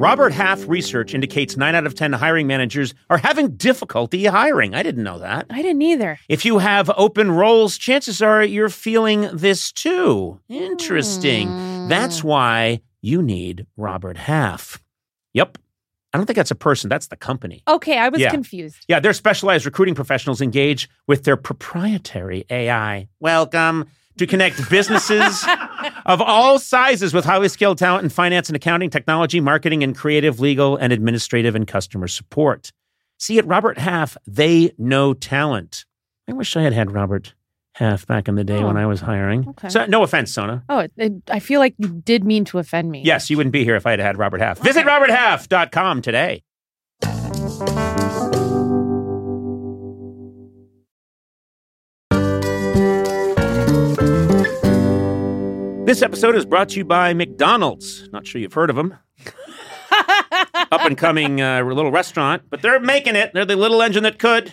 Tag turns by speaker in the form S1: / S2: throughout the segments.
S1: Robert Half research indicates 9 out of 10 hiring managers are having difficulty hiring. I didn't know that.
S2: I didn't either.
S1: If you have open roles, chances are you're feeling this too. Interesting.
S2: Hmm.
S1: That's why you need Robert Half. Yep. I don't think that's a person, that's the company.
S2: Okay, I was
S1: Yeah.
S2: confused.
S1: Yeah, their specialized recruiting professionals engage with their proprietary AI. Welcome to connect businesses of all sizes with highly skilled talent in finance and accounting, technology, marketing, and creative, legal, and administrative and customer support. See, at Robert Half, they know talent. I wish I had had Robert Half back in the day
S2: Oh,
S1: when I was hiring.
S2: okay.
S1: So, no offense, Sona.
S2: Oh, it, it, I feel like you did mean to offend me.
S1: Yes, you wouldn't be here if I had had Robert Half. Visit roberthalf.com today. This episode is brought to you by McDonald's. Not sure you've heard of them. Up and coming uh, little restaurant, but they're making it. They're the little engine that could.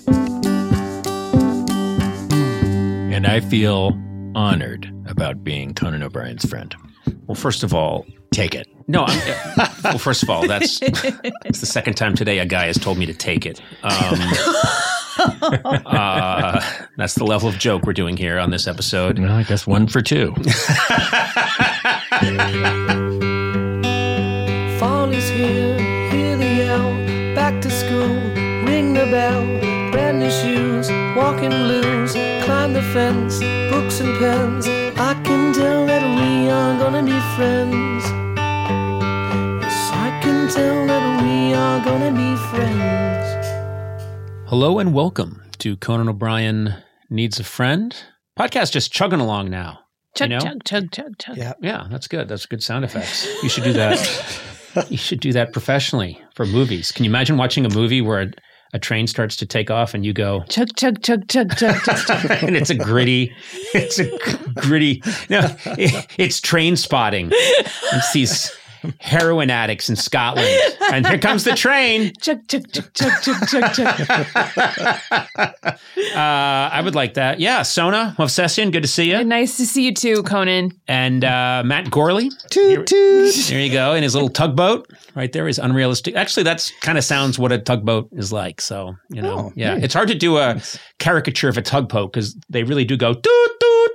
S3: And I feel honored about being Conan O'Brien's friend.
S1: Well, first of all,
S3: Take it.
S1: no, I'm, uh, well, first of all, that's it's the second time today a guy has told me to take it. Um, uh, that's the level of joke we're doing here on this episode.
S3: Well, I guess one for two.
S4: Fall is here, hear the yell. Back to school, ring the bell. Brand new shoes, walking blues. Climb the fence, books and pens. I can tell that we are gonna be friends. Yes, I can tell that we are gonna be friends.
S1: Hello and welcome to Conan O'Brien Needs a Friend. Podcast just chugging along now.
S2: Chug,
S1: You know?
S2: chug, chug, chug, chug.
S5: Yeah.
S1: Yeah, that's good. That's good sound effects. You should do that. you should do that professionally for movies. Can you imagine watching a movie where a, train starts to take off and you go,
S2: Chug, chug, chug, chug, chug, chug, chug.
S1: and it's a gritty, it's a gritty. No, it- it's train spotting. It's these heroin addicts in Scotland, and here comes the train.
S2: chug, chug, chug, chug, chug, chug, chug.
S1: Uh, I would like that. Yeah, Sona Movsesian, good to see you.
S2: Nice to see you too, Conan.
S1: And uh, Matt Gorley,
S5: Toot toot.
S1: There you go. In his little tugboat right there is unrealistic. Actually, that's kind of sounds what a tugboat is like. So, you know,
S5: Oh,
S1: yeah.
S5: neat.
S1: It's hard to do a caricature of a tugboat because they really do go toot toot.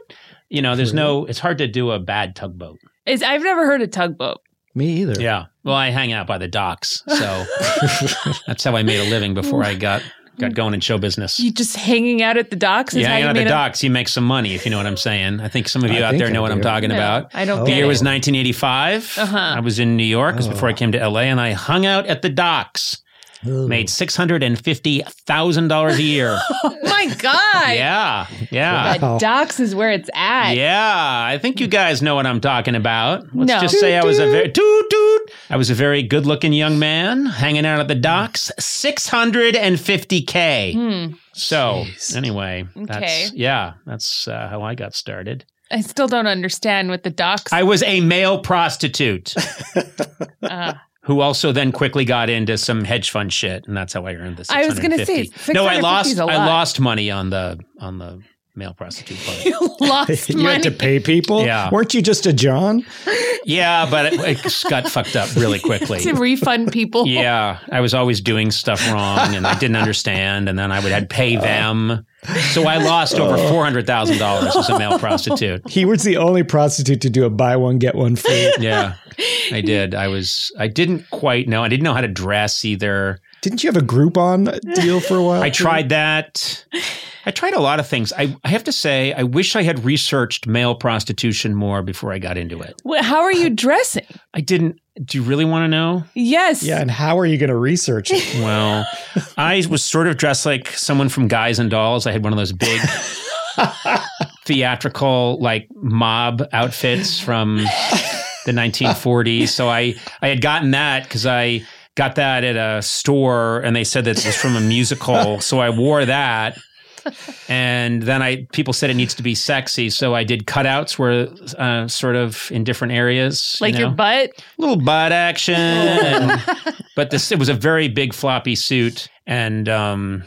S1: You know, there's no, it's hard to do a bad tugboat.
S2: Is I've never heard a tugboat.
S5: Me either.
S1: Yeah. Well, I hang out by the docks. So that's how I made a living before I got, got going in show business.
S2: You just hanging out at the docks?
S1: Yeah, hanging out at the
S2: made a-
S1: docks, you make some money, if you know what I'm saying. I think some of you
S5: I
S1: out
S5: think
S1: there
S5: I
S1: know what I'm talking
S2: No,
S1: about.
S2: I don't
S5: Oh.
S1: The
S2: get
S1: year
S2: it.
S1: was 1985.
S2: Uh-huh.
S1: I was in New York. It was before I
S5: Oh.
S1: came to LA, and I hung out at the docks.
S5: Ooh.
S1: Made six hundred and fifty thousand dollars a year.
S2: Oh my God.
S1: yeah, yeah,
S2: The docks is where it's at.
S1: yeah. I think you guys know what I'm talking about. Let's
S2: No.
S1: just say I was a very toot toot. I was a very good-looking young man hanging out at the docks. Six hundred and fifty k.
S2: Hmm.
S1: So
S5: Jeez.
S1: anyway, that's
S2: Okay.
S1: yeah, that's uh, how I got started.
S2: I still don't understand what the docks.
S1: I was a male prostitute
S2: uh,
S1: who also then quickly got into some hedge fund shit, and that's how I earned the.
S2: I was gonna say,
S1: no, I lost.
S2: is a
S1: I
S2: lot.
S1: lost money on the on the male prostitute part.
S2: you lost
S5: you
S2: money.
S5: had to pay people?
S1: Yeah.
S5: Weren't you just a John?
S1: yeah, but it, it got fucked up really quickly.
S2: to refund people.
S1: Yeah, I was always doing stuff wrong, and I didn't understand, and then I would had pay uh, them. So I lost over oh. four hundred thousand dollars as a male prostitute.
S5: He was the only prostitute to do a buy one, get one free.
S1: Yeah, I did. I was. I didn't quite know. I didn't know how to dress either.
S5: Didn't you have a Groupon deal for a while?
S1: I tried that. I tried a lot of things. I, I have to say, I wish I had researched male prostitution more before I got into it.
S2: Wh- How are you dressing?
S1: I didn't. Do you really want to know?
S2: Yes.
S5: Yeah, and how are you going to research it?
S1: Well, I was sort of dressed like someone from Guys and Dolls. I had one of those big theatrical, like mob outfits from the 1940s. So I, I had gotten that because I got that at a store and they said that it was from a musical. So I wore that. And then I people said it needs to be sexy, so I did cutouts where uh, sort of in different areas, you
S2: Like your
S1: know?
S2: butt?
S1: little butt action. and- but this it was a very big floppy suit, and um,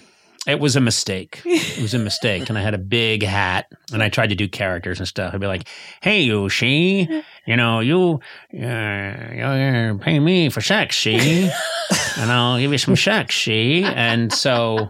S1: it was a mistake. It was a mistake, and I had a big hat, and I tried to do characters and stuff. I'd be like, "Hey, you, she, you know, you, uh, you pay me for sex, she, and I'll give you some sex, she." And so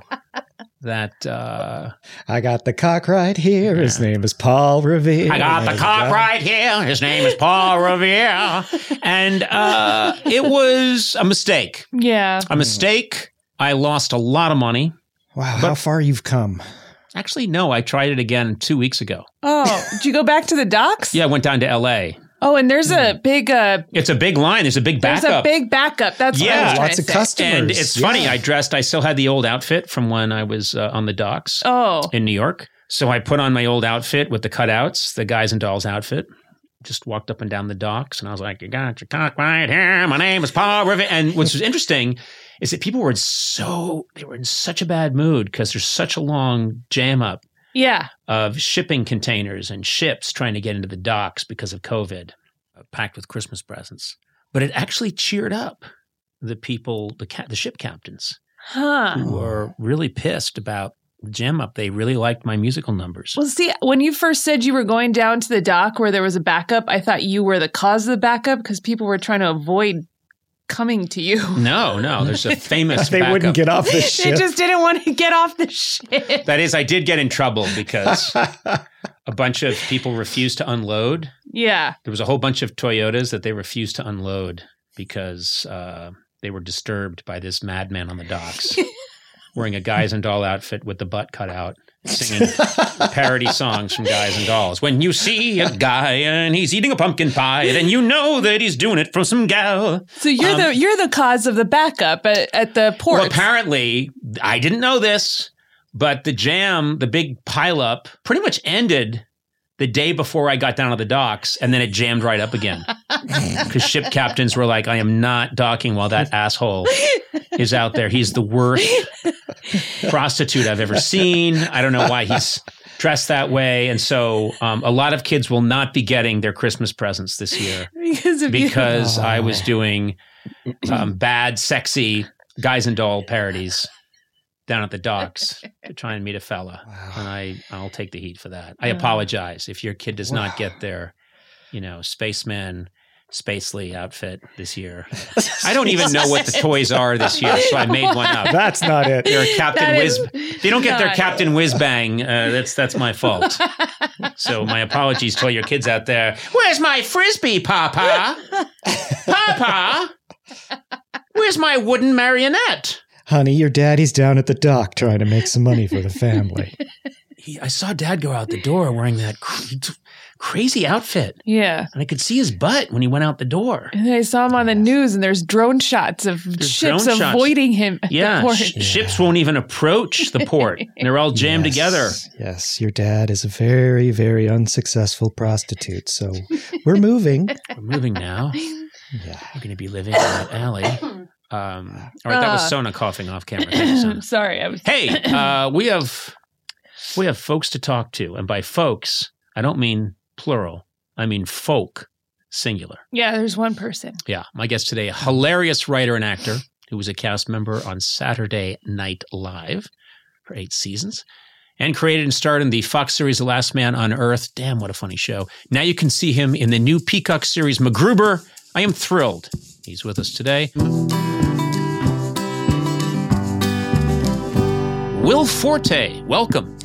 S1: that uh,
S5: I got the cock right here. His name is Paul Revere.
S1: I got the cock right here. His name is Paul Revere, and uh, it was a mistake.
S2: Yeah.
S1: a mistake. I lost a lot of money.
S5: Wow, how far you've come.
S1: Actually, no, I tried it again two weeks ago.
S2: Oh, did you go back to the docks?
S1: Yeah, I went down to LA.
S2: Oh, and there's a big uh
S1: It's a big line. There's a big backup.
S2: there's a big backup. That's what I
S1: Yeah.
S2: was
S5: Lots
S2: to
S5: of
S2: say.
S5: customers.
S1: and it's funny. I dressed, I still had the old outfit from when I was uh, on the docks
S2: Oh.
S1: in New York. So I put on my old outfit with the cutouts, the guys and dolls outfit. Just walked up and down the docks, and I was like, "You got your cock right here. My name is Paul Rivet." And what's interesting is that people were in so they were in such a bad mood because there's such a long jam up
S2: Yeah.
S1: of shipping containers and ships trying to get into the docks because of COVID, uh, packed with Christmas presents. But it actually cheered up the people, the ca- the ship captains,
S2: Huh.
S1: who were really pissed about the jam up. They really liked my musical numbers.
S2: Well, see, when you first said you were going down to the dock where there was a backup, I thought you were the cause of the backup because people were trying to avoid coming to you.
S1: No, no, there's a famous.
S5: they
S1: backup.
S5: wouldn't get off the ship.
S2: they just didn't want to get off the ship.
S1: That is, I did get in trouble because a bunch of people refused to unload.
S2: Yeah.
S1: There was a whole bunch of Toyotas that they refused to unload because uh, they were disturbed by this madman on the docks wearing a guys and doll outfit with the butt cut out, singing parody songs from guys and dolls. When you see a guy and he's eating a pumpkin pie, then you know that he's doing it from some gal.
S2: So you're the you're the cause of the backup at, at the port.
S1: Um, Well, apparently, I didn't know this, but the jam, the big pileup, pretty much ended the day before I got down to the docks, and then it jammed right up again. Because ship captains were like, I am not docking while that asshole is out there. He's the worst prostitute I've ever seen. I don't know why he's dressed that way. And so um, a lot of kids will not be getting their Christmas presents this year
S2: because of
S1: because
S5: Oh.
S1: I was doing um, bad, sexy guys and doll parodies down at the docks to try and meet a fella, and I I'll take the heat for that. I apologize if your kid does not get their, you know, spaceman. Spacely outfit this year. I don't even know what the toys are this year, so I made one up.
S5: That's not it.
S1: They're Captain Whiz. They don't get their Captain Whiz Bang. Uh, that's that's my fault. So my apologies to all your kids out there. Where's my frisbee, Papa? Papa, where's my wooden marionette?
S5: Honey, your daddy's down at the dock trying to make some money for the family.
S1: He, I saw Dad go out the door wearing that cr- crazy outfit,
S2: Yeah.
S1: and I could see his butt when he went out the door.
S2: And I saw him on the news, and there's drone shots of ships
S1: drone shots.
S2: avoiding him. At
S1: Yeah,
S2: the port.
S1: sh- ships won't even approach the port. and They're all jammed
S5: Yes,
S1: together.
S5: Yes, your dad is a very, very unsuccessful prostitute. So we're moving.
S1: We're moving now.
S5: Yeah.
S1: We're going to be living in that alley. Um, all right, that was
S2: Uh.
S1: Sona coughing off camera. You,
S2: Sorry, I was.
S1: Hey, uh, we have we have folks to talk to, and by folks, I don't mean plural. I mean folk, singular.
S2: Yeah, there's one person.
S1: Yeah, my guest today, a hilarious writer and actor who was a cast member on Saturday Night Live for eight seasons. And created and starred in the Fox series The Last Man on Earth. Damn, what a funny show. Now you can see him in the new Peacock series MacGruber. I am thrilled. He's with us today. Will Forte, welcome.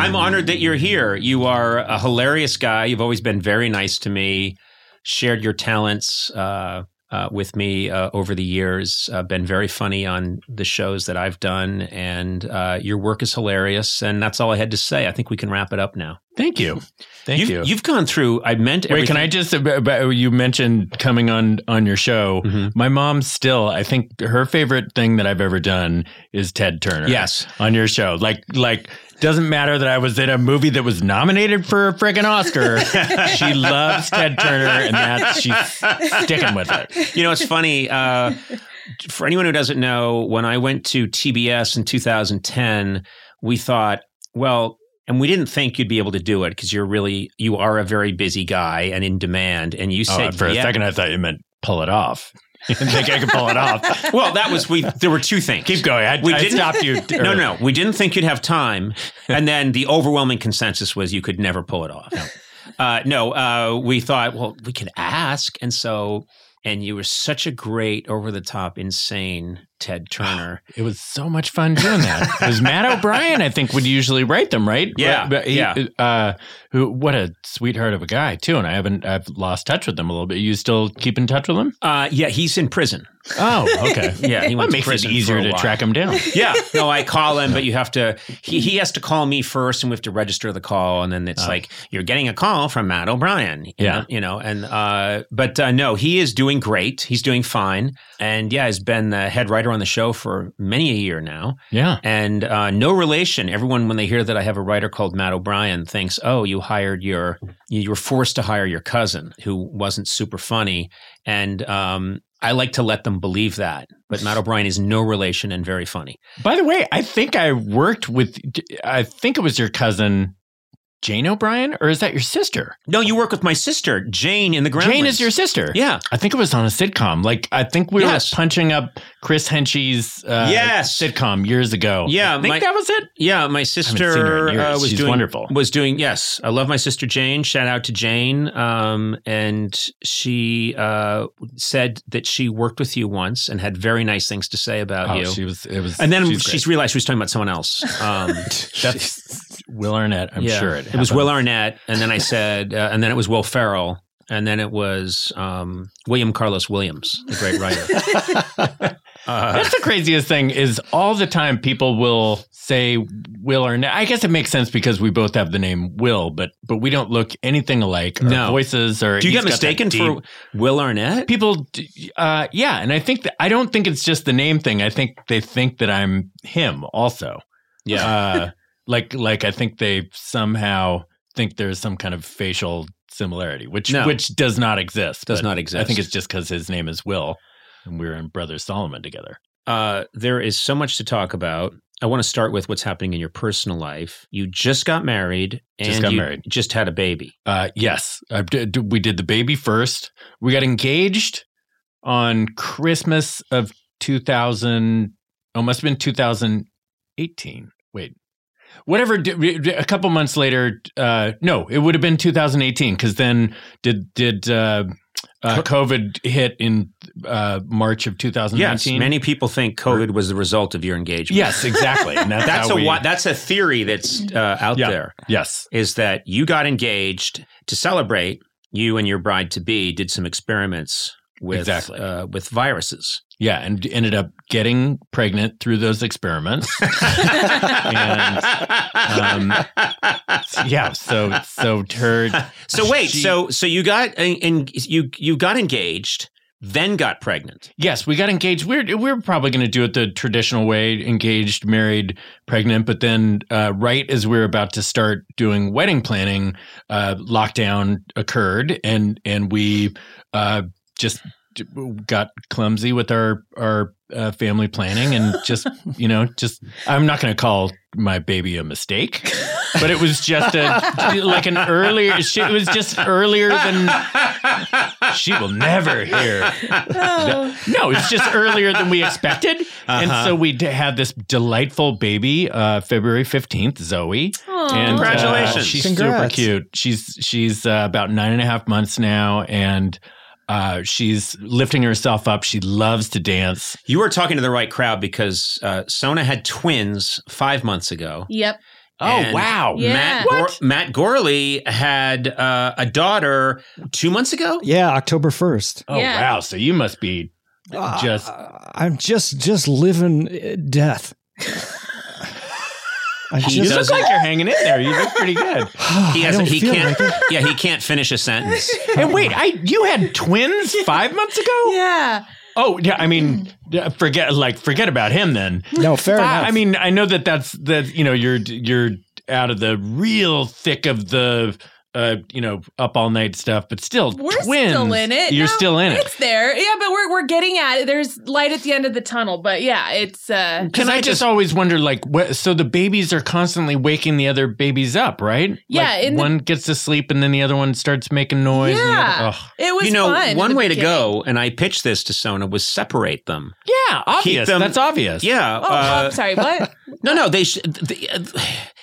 S1: I'm honored that you're here. You are a hilarious guy. You've always been very nice to me, shared your talents uh, uh, with me uh, over the years. Uh, been very funny on the shows that I've done, and uh, your work is hilarious. And that's all I had to say. I think we can wrap it up now.
S3: Thank you. Thank
S1: you've,
S3: you.
S1: You've gone through. I meant.
S3: Wait, can I just? You mentioned coming on on your show.
S1: Mhm.
S3: My mom still, I think her favorite thing that I've ever done is Ted Turner.
S1: Yes.
S3: on your show. Like, like doesn't matter that I was in a movie that was nominated for a friggin' Oscar. she loves Ted Turner, and that's she's sticking with it.
S1: You know, it's funny. Uh, for anyone who doesn't know, when I went to TBS in 2010, we thought, well, and we didn't think you'd be able to do it because you're really, you are a very busy guy and in demand. And you
S3: Oh,
S1: said,
S3: for a second, I thought you meant pull it off. You didn't think I could pull it off.
S1: Well, that was we. There were two things.
S3: Keep going. I,
S1: We
S3: I
S1: didn't-
S3: stopped you.
S1: No, no, we didn't think you'd have time, and then the overwhelming consensus was you could never pull it off. Uh, no, uh, we thought, well, we could ask, and so, and you were such a great, over the top, insane Ted Turner.
S3: It was so much fun doing that. It was Matt O'Brien, I think, would usually write them, right?
S1: Yeah,
S3: But he-
S1: yeah.
S3: Uh, who? What a sweetheart of a guy too. And I haven't. I've lost touch with him a little bit. You still keep in touch with him?
S1: Uh, yeah, he's in prison.
S3: Oh, okay.
S1: Yeah, he
S3: Well,
S1: went
S3: it
S1: to
S3: makes it easier to track him down.
S1: Yeah, no, I call him, but you have to. He he has to call me first, and we have to register the call, and then it's
S3: Oh.
S1: like you're getting a call from Matt O'Brien. you
S3: Yeah.
S1: know, you know, and uh, but uh, no, he is doing great. He's doing fine, and yeah, he's been the head writer on the show for many a year now,
S3: Yeah.
S1: and uh, no relation. Everyone, when they hear that I have a writer called Matt O'Brien, thinks, oh, you hired your, you were forced to hire your cousin who wasn't super funny, and um, I like to let them believe that. But Matt O'Brien is no relation and very funny.
S3: By the way, I think I worked with. I think it was your cousin Jane O'Brien, or is that your sister?
S1: No, you work with my sister, Jane, in the ground.
S3: Jane is your sister.
S1: Yeah.
S3: I think it was on a sitcom. Like I think we
S1: Yes.
S3: were punching up Chris Henchy's uh,
S1: Yes.
S3: sitcom years ago.
S1: Yeah,
S3: I think
S1: my-
S3: that was it.
S1: Yeah, my sister uh, was
S3: She's
S1: doing
S3: wonderful.
S1: Was doing yes. I love my sister Jane. Shout out to Jane. Um, and she uh, said that she worked with you once and had very nice things to say about
S3: Oh,
S1: you.
S3: she was. It was.
S1: and then
S3: she's
S1: she's, realized she was talking about someone else. Um,
S3: that's Will Arnett. I'm
S1: yeah.
S3: sure it.
S1: It was. Will Arnett, and then I said, uh, and then it was Will Ferrell, and then it was um, William Carlos Williams, the great writer. uh,
S3: That's the craziest thing is all the time people will say Will Arnett. I guess it makes sense because we both have the name Will, but but we don't look anything alike. Our
S1: No.
S3: voices or
S1: do you get mistaken for Will Arnett?
S3: people? Uh, yeah, and I think that, I don't think it's just the name thing. I think they think that I'm him also.
S1: Yeah.
S3: Uh, like like I think they somehow think there's some kind of facial similarity, which
S1: No.
S3: which does not exist.
S1: Does not exist.
S3: I think it's just because his name is Will, and we're in Brothers Solomon together.
S1: uh, there is so much to talk about. I want to start with what's happening in your personal life. You just got married and
S3: Just got
S1: you
S3: married.
S1: just had a baby.
S3: Uh, yes, I did, we did the baby first. We got engaged on Christmas of 2000. Oh, must have been 2018. Wait, whatever. A couple months later, uh, no, it would have been 2018 because then did did uh, uh, COVID hit in uh, March of 2019?
S1: Yes, many people think COVID was the result of your engagement.
S3: Yes, exactly. And that's
S1: that's a
S3: we-
S1: that's a theory that's uh, out
S3: Yeah.
S1: there.
S3: yes.
S1: Is that you got engaged to celebrate? You and your bride to be did some experiments with
S3: Exactly.
S1: uh, with viruses.
S3: Yeah, and ended up getting pregnant through those experiments. um, yeah, so so her
S1: so wait,
S3: she-
S1: so so you got and you you got engaged, then got pregnant.
S3: yes, we got engaged. We're we we're probably going to do it the traditional way: engaged, married, pregnant. But then, uh, right as we are about to start doing wedding planning, uh, lockdown occurred, and and we uh, just got clumsy with our our uh, family planning and just you know just I'm not going to call my baby a mistake, but it was just a like an earlier. She, it was just earlier than she will never hear. No, no it's just earlier than we expected, and
S1: Uh-huh.
S3: so we had this delightful baby, uh, February fifteenth, Zoe. And uh,
S1: Congratulations.
S3: she's
S5: Congrats.
S3: super cute. She's she's uh, about nine and a half months now, and uh, she's lifting herself up. She loves to dance.
S1: You were talking to the right crowd because uh, Sona had twins five months ago.
S2: Yep.
S3: Oh wow.
S2: Yeah.
S1: Matt, Gor- Matt Gorley had uh, a daughter two months ago.
S5: Yeah, October 1st.
S3: Oh
S2: Yeah.
S3: wow. So you must be just
S5: Uh, I'm just just living uh, death. I
S1: He
S3: you
S5: just
S3: look
S1: doesn't-
S3: like you're hanging in there. You look pretty good.
S1: He
S5: I
S1: has.
S5: don't
S1: He
S5: feel
S1: can't.
S5: like it.
S1: yeah, he can't finish a sentence.
S3: and wait, I you had twins five months ago?
S2: Yeah.
S3: Oh yeah. I mean, forget like forget about him then.
S5: No, fair
S3: Fi-
S5: enough.
S3: I mean, I know that that's that. You know, you're you're out of the real thick of the. Uh, you know, up all night stuff, but still,
S6: We're
S3: twins.
S6: still in it.
S3: You're
S6: No,
S3: still in it.
S6: It's there. Yeah, but we're we're getting at it. There's light at the end of the tunnel. But yeah, it's uh
S3: Because I, just always wonder, like, what, so the babies are constantly waking the other babies up, right?
S6: Yeah,
S3: Like,
S6: in the-
S3: one gets to sleep and then the other one starts making noise. and
S6: Yeah.
S3: other-
S6: it was
S1: you know,
S6: fun
S1: one
S6: the
S1: way to go, and I pitched this to Sona, was separate them.
S3: yeah, obvious.
S1: them-
S3: That's obvious.
S1: Yeah.
S6: Oh,
S1: uh,
S6: I'm sorry. What?
S1: No, no. They. Sh- the, uh,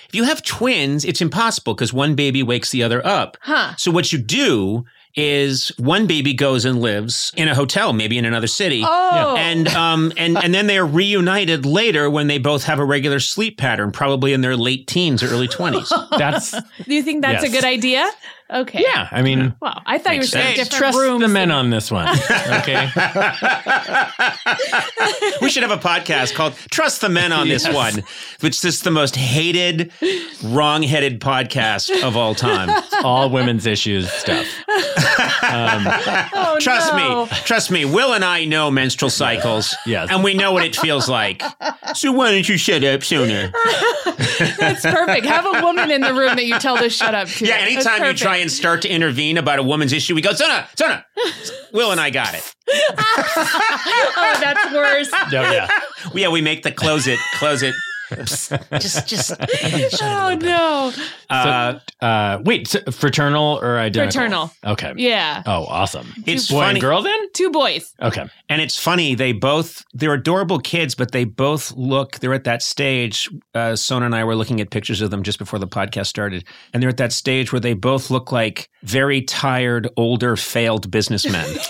S1: if you have twins, it's impossible because one baby wakes the other up.
S6: Huh?
S1: So what you do is one baby goes and lives in a hotel, maybe in another city.
S6: Oh,
S1: And um and and then they're reunited later when they both have a regular sleep pattern, probably in their late teens or early twenties.
S3: That's,
S6: do you think that's
S3: Yes.
S6: a good idea? Okay.
S3: yeah, I mean,
S6: Wow. I thought you were saying
S3: hey,
S6: different
S3: trust
S6: rooms.
S3: the men on this one. Okay.
S1: we should have a podcast called "Trust the Men" on this
S3: Yes.
S1: one, which is the most hated, wrong-headed podcast of all time.
S3: all women's issues stuff. Um,
S6: Oh,
S1: Trust
S6: no.
S1: me, trust me. Will and I know menstrual cycles,
S3: Yes.
S1: and we know what it feels like. So why don't you shut up Sona?
S6: That's perfect. Have a woman in the room that you tell to shut up to.
S1: Yeah, anytime you
S6: perfect.
S1: Try and start to intervene about a woman's issue, we go, Sona, Sona. Will and I got it.
S6: Oh, that's worse.
S3: oh, yeah.
S1: Yeah, we make the close it, close it. Just, just.
S6: Oh no.
S1: Uh,
S3: Uh, wait, so fraternal or identical?
S6: Fraternal.
S3: Okay.
S6: Yeah.
S3: Oh, awesome.
S1: it's
S3: Boy
S1: funny,
S3: and girl then?
S6: Two boys.
S3: Okay.
S1: and it's funny. They both they're adorable kids, but they both look. They're at that stage. Uh, Sona and I were looking at pictures of them just before the podcast started, and they're at that stage where they both look like very tired, older, failed businessmen.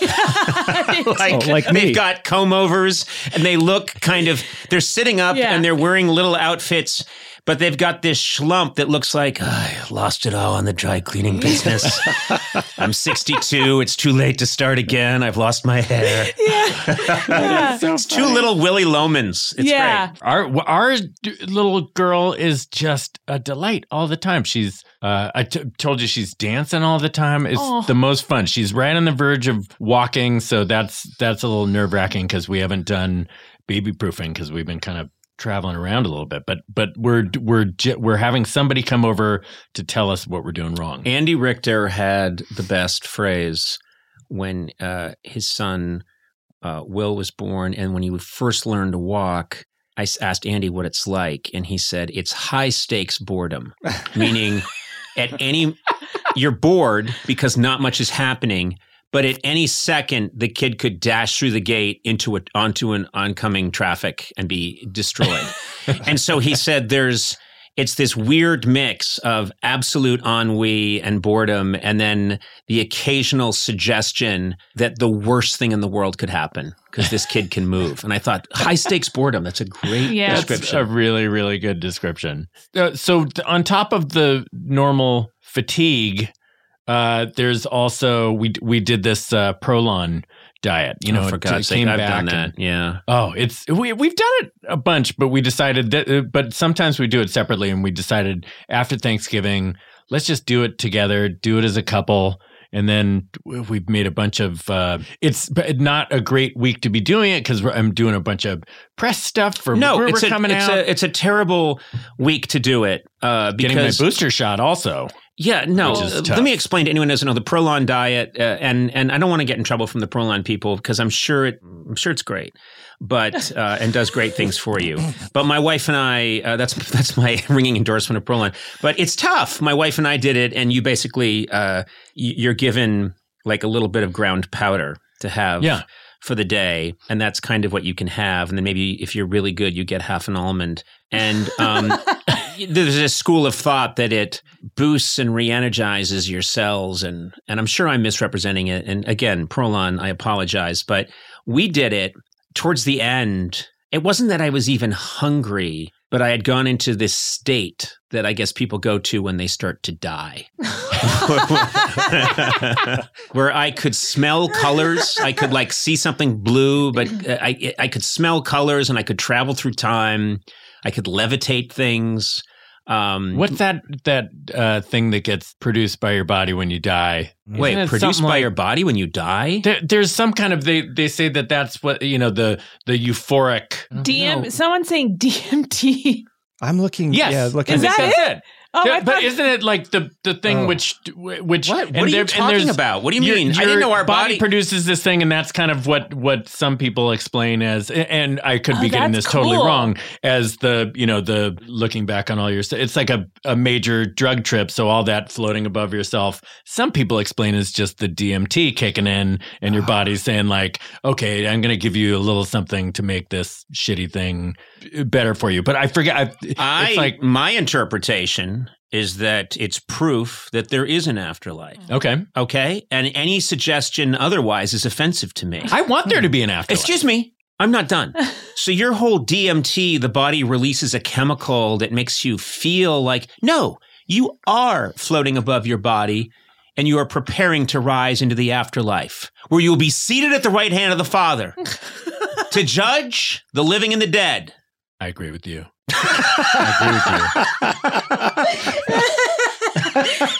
S1: like,
S5: Oh, like me.
S1: they've got comb overs and they look kind of they're sitting up
S6: Yeah.
S1: and they're wearing little outfits but they've got this schlump that looks like "I lost it all on the dry cleaning business. I'm 62. It's too late to start again. I've lost my hair.
S6: Yeah.
S1: It's two little Willy Lomans. It's
S6: yeah.
S1: great.
S3: Our our little girl is just a delight all the time. She's uh, I t- told you she's dancing all the time. It's
S6: Oh.
S3: the most fun. She's right on the verge of walking, so that's that's a little nerve wracking because we haven't done baby proofing because we've been kind of traveling around a little bit. But but we're we're we're having somebody come over to tell us what we're doing wrong.
S1: Andy Richter had the best phrase when uh, his son uh, Will was born, and when he first learned to walk. I asked Andy what it's like, and he said it's high stakes boredom, meaning at any you're bored because not much is happening, but at any second the kid could dash through the gate into a, onto an oncoming traffic and be destroyed. and so he said there's it's this weird mix of absolute ennui and boredom and then the occasional suggestion that the worst thing in the world could happen because this kid can move and i thought high stakes boredom that's a great
S6: Yeah.
S3: That's
S1: description
S3: a really, really good description. Uh, so, th- on top of the normal fatigue, uh, there's also we we did this uh, Prolon diet. You know,
S1: oh, for god's sake i've done
S3: and-
S1: that yeah
S3: Oh, it's we we've done it a bunch, but we decided that. Uh, but sometimes we do it separately, and we decided after Thanksgiving, let's just do it together, do it as a couple, and then we've made a bunch of. Uh, it's not a great week to be doing it because I'm doing a bunch of press stuff for
S1: no
S3: we're,
S1: it's, a,
S3: coming
S1: it's,
S3: out.
S1: a, it's a terrible week to do it uh,
S3: getting my
S1: because
S3: booster shot also.
S1: Yeah, no. Uh. Let me explain to anyone who doesn't know the Prolon diet, uh, and and I don't want to get in trouble from the Prolon people because I'm sure it I'm sure it's great, but uh, and does great things for you. But my wife and I, uh, that's that's my ringing endorsement of Prolon. But it's tough. My wife and I did it, and you basically uh, you're given like a little bit of ground powder to have.
S3: Yeah.
S1: For the day, and that's kind of what you can have, and then maybe if you're really good, you get half an almond. And um, there's a school of thought that it boosts and re-energizes your cells and and I'm sure I'm misrepresenting it and again Prolon I apologize but we did it towards the end it wasn't that I was even hungry but I had gone into this state that I guess people go to when they start to die. Where I could smell colors. I could like see something blue, but uh, I I could smell colors and I could travel through time. I could levitate things. Um,
S3: What's that that uh, thing that gets produced by your body when you die?
S1: Wait, produced by
S3: like-
S1: your body when you die?
S3: There, there's some kind of they they say that that's what you know the the euphoric.
S2: DM. Someone's saying DMT.
S5: I'm looking.
S3: Yes,
S5: Yeah, looking.
S2: Is that
S3: that's it?
S2: Oh,
S3: Yeah, but
S2: thought-
S3: isn't it like the the thing
S5: Oh.
S3: which which
S1: What?
S3: and
S1: What are you talking
S3: there's-
S1: about? What do you
S3: your-
S1: mean? I didn't know our
S3: body,
S1: body.
S3: produces this thing, and that's kind of what what some people explain as. And I could oh, be
S2: Oh,
S3: getting
S2: that's
S3: this totally wrong as the you know the looking back on all your. st- It's like a a major drug trip, so all that floating above yourself. Some people explain as just the DMT kicking in, and your ah. body's saying like, okay, I'm going to give you a little something to make this shitty thing better for you. But I forget. I,
S1: I
S3: like
S1: my interpretation is that it's proof that there is an afterlife. Mm.
S3: okay,
S1: Okay, and any suggestion otherwise is offensive to me.
S3: I want there to be an afterlife.
S1: Excuse me. I'm not done. so your whole DMT, the body releases a chemical that makes you feel like no, you are floating above your body and you are preparing to rise into the afterlife where you will be seated at the right hand of the Father to judge the living and the dead.
S3: I agree with you. I agree with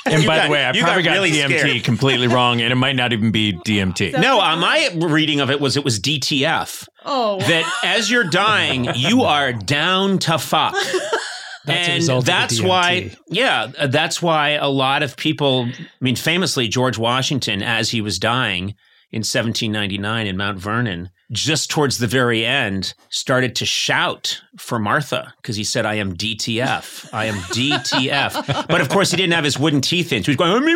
S3: you. and
S1: You
S3: by
S1: got-
S3: the way, I probably
S1: got
S3: got,
S1: really
S3: DMT
S1: scared.
S3: completely wrong, and it might not even be DMT.
S1: No, uh, my reading of it was it was DTF.
S6: Oh,
S1: That as you're dying, you are down to fuck.
S5: That's a
S1: and
S5: result
S1: that's
S5: DMT.
S1: why, yeah, uh, that's why a lot of people. I mean, famously, George Washington, as he was dying in 1799 in Mount Vernon, just towards the very end, started to shout for Martha because he said, "I am DTF. I am DTF." but of course, he didn't have his wooden teeth in, so he was going. "Oh, me,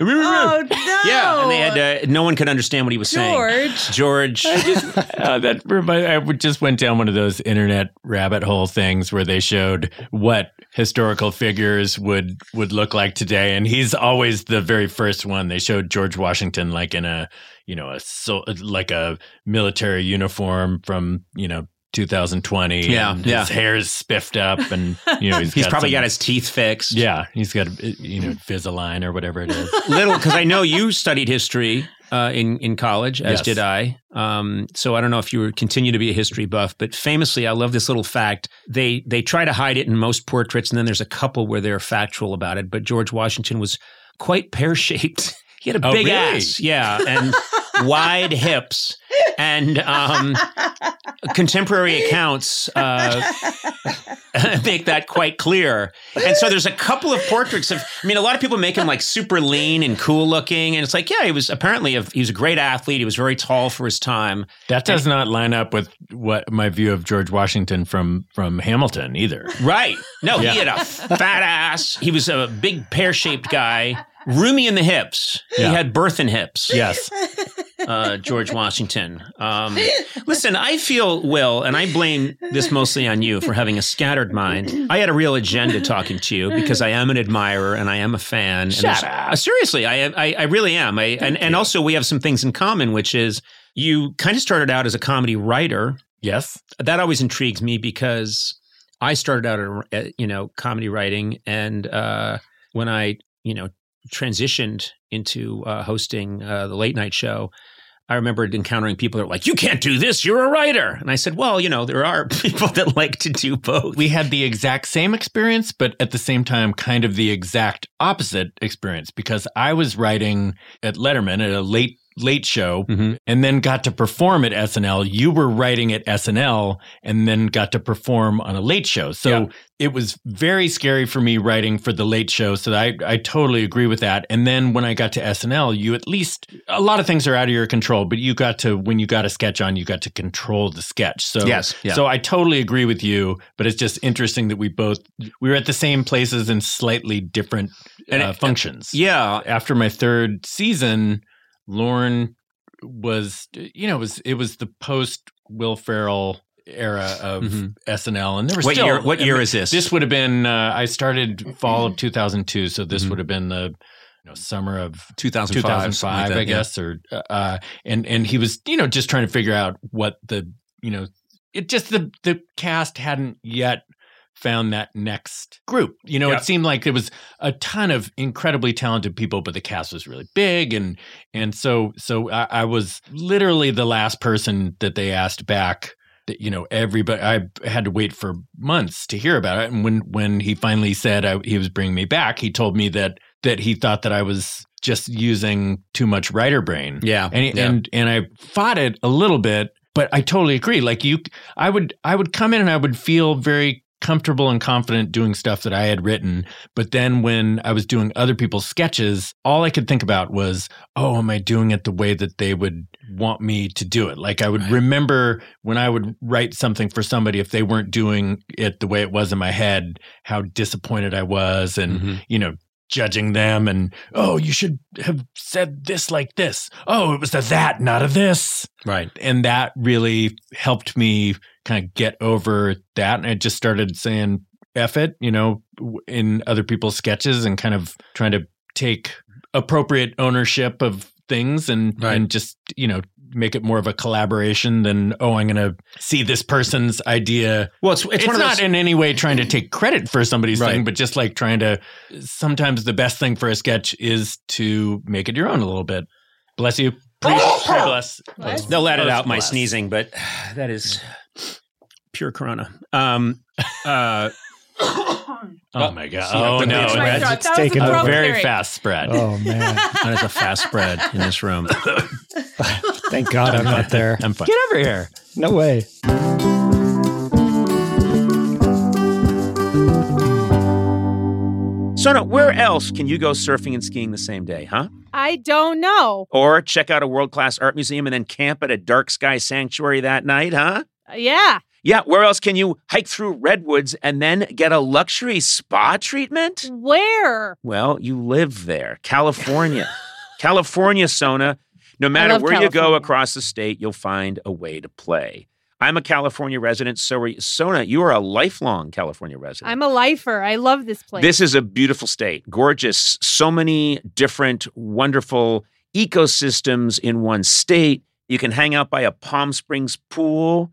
S1: me, me, me, me, me."
S6: oh no!
S1: Yeah, and they had to, no one could understand what he was saying.
S6: George.
S1: George,
S3: Uh, that remind, I just went down one of those internet rabbit hole things where they showed what historical figures would would look like today, and he's always the very first one. They showed George Washington like in a you know a so, like a military uniform from you know 2020.
S1: Yeah, yeah.
S3: His hair's spiffed up, and you know he's,
S1: he's probably
S3: some-
S1: got his teeth fixed.
S3: yeah, he's got you know Invisalign or whatever it is.
S1: little because I know you studied history uh, in in college, as
S3: Yes.
S1: did I. Um, so I don't know if you were, continue to be a history buff, but famously, I love this little fact. They they try to hide it in most portraits, and then there's a couple where they're factual about it. But George Washington was quite pear shaped. He had a
S3: Oh,
S1: big
S3: really?
S1: ass, yeah, and wide hips, and um, contemporary accounts uh, make that quite clear. And so there's a couple of portraits of. I mean, a lot of people make him like super lean and cool looking, and it's like, yeah, he was apparently a, he was a great athlete. He was very tall for his time.
S3: That does not line up with what my view of George Washington from from Hamilton either.
S1: Right? No,
S3: Yeah.
S1: he had a fat ass. He was a big pear shaped guy. Roomy in the hips.
S3: Yeah.
S1: He had birth in hips.
S3: Yes.
S1: uh, George Washington. Um, listen, I feel, Will, and I blame this mostly on you for having a scattered mind. I had a real agenda talking to you because I am an admirer and I am a fan.
S3: Shut
S1: there's-
S3: up.
S1: uh, seriously, I, I, I really am. I, and, and also, we have some things in common, which is you kind of started out as a comedy writer.
S3: Yes.
S1: That always intrigues me because I started out, at, you know, comedy writing, and uh, when I, you know, transitioned into uh, hosting uh, the late night show, I remembered encountering people that were like, "You can't do this. You're a writer." And I said, "Well, you know, there are people that like to do both."
S3: We had the exact same experience, but at the same time, kind of the exact opposite experience because I was writing at Letterman at a late late show
S1: Mhm.
S3: and then got to perform at SNL. You were writing at SNL and then got to perform on a late show. So
S1: Yeah.
S3: it was very scary for me writing for the late show. So I, I totally agree with that. And then when I got to SNL, you at least, a lot of things are out of your control, but you got to, when you got a sketch on, you got to control the sketch. So,
S1: Yes, yeah.
S3: so I totally agree with you, but it's just interesting that we both, we were at the same places in slightly different uh,
S1: it-
S3: functions
S1: yeah,
S3: after my third season, Lorne was you know it was it was the post Will Ferrell era of
S1: Mhm.
S3: SNL, and there was
S1: What
S3: still,
S1: year? What
S3: I
S1: year
S3: mean,
S1: is this?
S3: This would have been uh, I started fall of 2002, so this
S1: Mhm.
S3: would have been the you know summer of
S1: 2005,
S3: 2005,
S1: like that,
S3: I
S1: yeah.
S3: guess, or uh, and and he was you know just trying to figure out what the you know it just the the cast hadn't yet found that next group. You know, it seemed like there was a ton of incredibly talented people, but the cast was really big, and and so so I, I was literally the last person that they asked back. That you know, everybody. I had to wait for months to hear about it, and when when he finally said I, he was bringing me back, he told me that that he thought that I was just using too much writer brain.
S1: Yeah.
S3: and
S1: yeah.
S3: and and I fought it a little bit, but I totally agree. Like you, I would I would come in and I would feel very comfortable and confident doing stuff that I had written. But then when I was doing other people's sketches, all I could think about was, oh, am I doing it the way that they would want me to do it? Like I would remember when I would write something for somebody, if they weren't doing it the way it was in my head, how disappointed I was and
S1: Mhm.
S3: you know, judging them and, oh, you should have said this like this. Oh, it was a that, not a this.
S1: right.
S3: And that really helped me kind of get over that. And I just started saying F it, you know, in other people's sketches and kind of trying to take appropriate ownership of things and,
S1: Right.
S3: and just, you know, make it more of a collaboration than, oh, I'm going to see this person's idea
S1: Well, it's, it's,
S3: it's,
S1: one of
S3: not
S1: those.
S3: in any way trying to take credit for somebody's
S1: Right.
S3: thing, but just like trying to. Sometimes the best thing for a sketch is to make it your own a little bit. Bless you. Please, pray bless.
S6: Bless.
S1: They'll let it out my
S3: bless.
S1: sneezing, but that is pure corona. Um, uh,
S3: Oh my god!
S1: See,
S3: Oh no!
S1: big
S6: My
S1: spreads,
S5: it's
S6: That was
S5: taken
S6: a
S5: over.
S3: A
S6: throat
S3: very
S6: clearing.
S3: fast spread.
S5: Oh man!
S1: that is a fast spread in this room.
S5: Thank God I'm not there.
S3: I'm fine. Get over here.
S5: No way.
S1: Sona, where else can you go surfing and skiing the same day, huh?
S7: I don't know.
S1: Or check out a world class art museum and then camp at a dark sky sanctuary that night, huh?
S7: Uh, Yeah.
S1: Yeah, where else can you hike through redwoods and then get a luxury spa treatment?
S7: Where?
S1: Well, you live there, California. California, Sona. No matter where you go across the state, you'll find a way to play. I'm a California resident, so are you. Sona, you are a lifelong California resident.
S7: I'm a lifer. I love this place.
S1: This is a beautiful state, gorgeous. So many different, wonderful ecosystems in one state. You can hang out by a Palm Springs pool.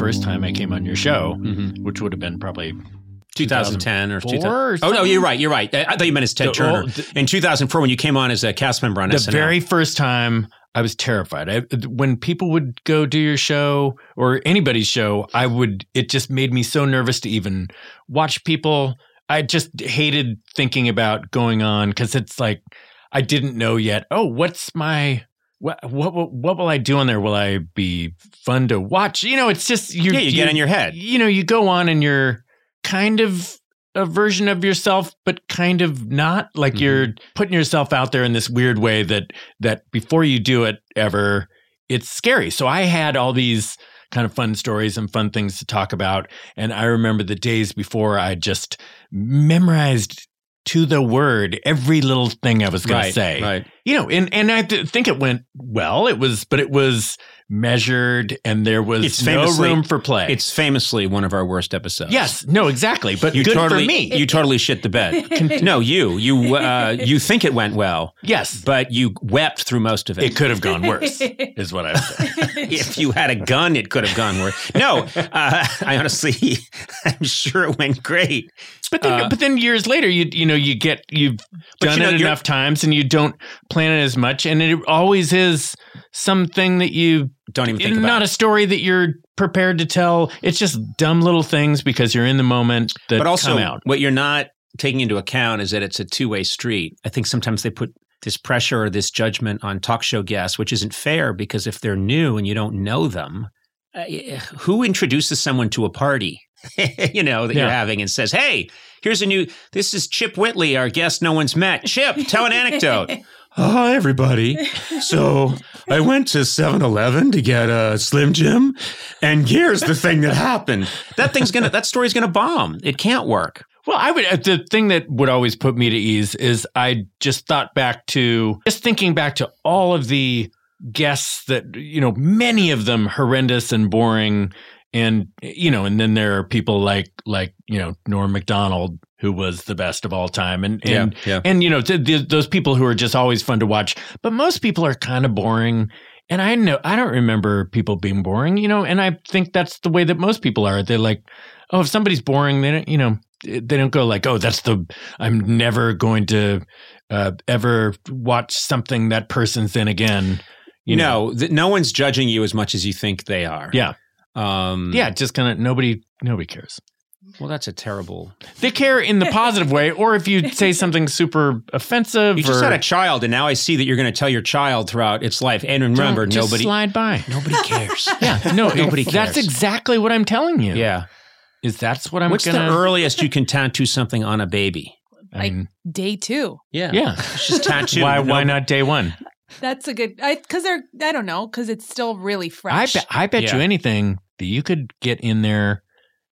S3: First time I came on your show,
S1: Mm-hmm.
S3: which would have been probably
S1: 2010 or
S3: 2004
S1: 2000. Oh no, you're right. You're right. I thought you meant as Ted
S3: The-
S1: Turner
S3: oh, the-
S1: in 2004 when you came on as a cast member on
S3: the
S1: SNL.
S3: very first time I was terrified. I, when people would go do your show or anybody's show, I would. It just made me so nervous to even watch people. I just hated thinking about going on because it's like I didn't know yet. Oh, what's my what, what what what will I do on there? Will I be fun to watch? You know, it's just you.
S1: yeah, you get in your head.
S3: You know, you go on and you're kind of a version of yourself, but kind of not. Like
S1: Mm-hmm.
S3: you're putting yourself out there in this weird way that that before you do it ever, it's scary. So I had all these kind of fun stories and fun things to talk about. And I remember the days before I just memorized to the word every little thing I was going to say
S1: Right.
S3: you know, and and I think it went well. It was, but it was measured, and there was
S1: It's
S3: no
S1: famously-
S3: room for play.
S1: It's famously one of our worst episodes.
S3: yes, no, exactly, but
S1: You
S3: good
S1: totally,
S3: for me.
S1: You totally shit the bed. no, you, you, uh, you think it went well,
S3: yes,
S1: but you wept through most of it.
S3: it could have gone worse, is what I would say.
S1: if you had a gun, it could have gone worse. No, uh, I honestly, I'm sure it went great.
S3: But then,
S1: Uh,
S3: but then years later, you you know you get you've done
S1: you know,
S3: it enough times, and you don't plan it as much, and it always is something that you
S1: Don't even think about.
S3: not
S1: about
S3: a story that you're prepared to tell. It's just dumb little things because you're in the moment that
S1: but also,
S3: come out.
S1: what you're not taking into account is that it's a two way street. I think sometimes they put this pressure or this judgment on talk show guests, which isn't fair because if they're new and you don't know them, uh, who introduces someone to a party? you know that you're having and says, "Hey, here's a new. This is Chip Whitley, our guest no one's met. Chip, tell an anecdote." Hi, everybody. So I went to 7 Eleven to get a Slim Jim, and here's the thing that happened. That thing's gonna, that story's gonna bomb. It can't work.
S3: Well, I would. uh, The thing that would always put me to ease is I just thought back to just thinking back to all of the guests that you know, many of them horrendous and boring, and you know, and then there are people like like you know Norm Macdonald who was the best of all time, and and
S1: yeah.
S3: and you know th- th- those people who are just always fun to watch, but most people are kind of boring. And I know I don't remember people being boring, you know, and I think that's the way that most people are. They're like, oh, if somebody's boring, they don't, you know, they don't go like, oh, that's the I'm never going to uh, ever watch something that person's in again. You know,
S1: no, th- no one's judging you as much as you think they are.
S3: yeah,
S1: Um,
S3: yeah, just kind of nobody nobody cares.
S1: Well, that's a terrible.
S3: They care in the positive way, or if you say something super offensive,
S1: You just
S3: or
S1: had a child, and now I see that you're going to tell your child throughout its life. And remember,
S3: Don't just
S1: nobody,
S3: slide by.
S1: nobody cares.
S3: Yeah, no,
S1: Nobody
S3: That's exactly what I'm telling you.
S1: yeah.
S3: is that's what I'm
S1: What's
S3: gonna.
S1: the earliest you can tattoo something on a baby?
S3: I
S6: Like-
S3: mean,
S6: Day two.
S1: Yeah.
S3: yeah.
S1: It's just tattoo.
S3: why? Why not day one?
S6: That's a good. I because they're. I don't know because it's still really
S3: I
S6: fresh.
S3: I bet
S1: Yeah.
S3: you anything that you could get in there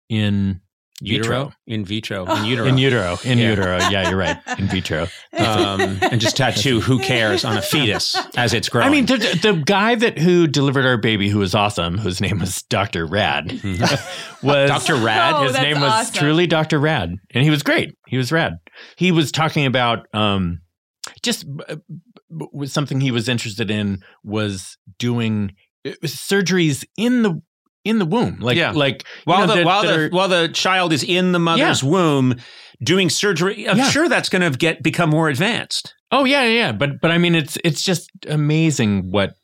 S3: in
S1: Utero? In vitro.
S6: Oh.
S1: In utero.
S3: In utero. In
S1: Yeah.
S3: utero. Yeah, you're right. In vitro.
S1: um, and just tattoo who cares on a fetus as it's growing.
S3: I mean, the, the guy that who delivered our baby, who was awesome, whose name was Doctor Rad, was
S1: Dr. Rad.
S6: Oh,
S3: His name was
S6: awesome.
S3: truly Doctor Rad, and he was great. He was rad. he was talking about um, just uh, something he was interested in was doing uh, surgeries in the in the womb, like
S1: Yeah.
S3: like you
S1: While
S3: know,
S1: the
S3: that-
S1: while the while the child is in the mother's womb doing surgery, I'm
S3: Yeah.
S1: sure that's going to get become more advanced.
S3: Oh yeah, yeah, yeah. But but I mean, it's it's just amazing what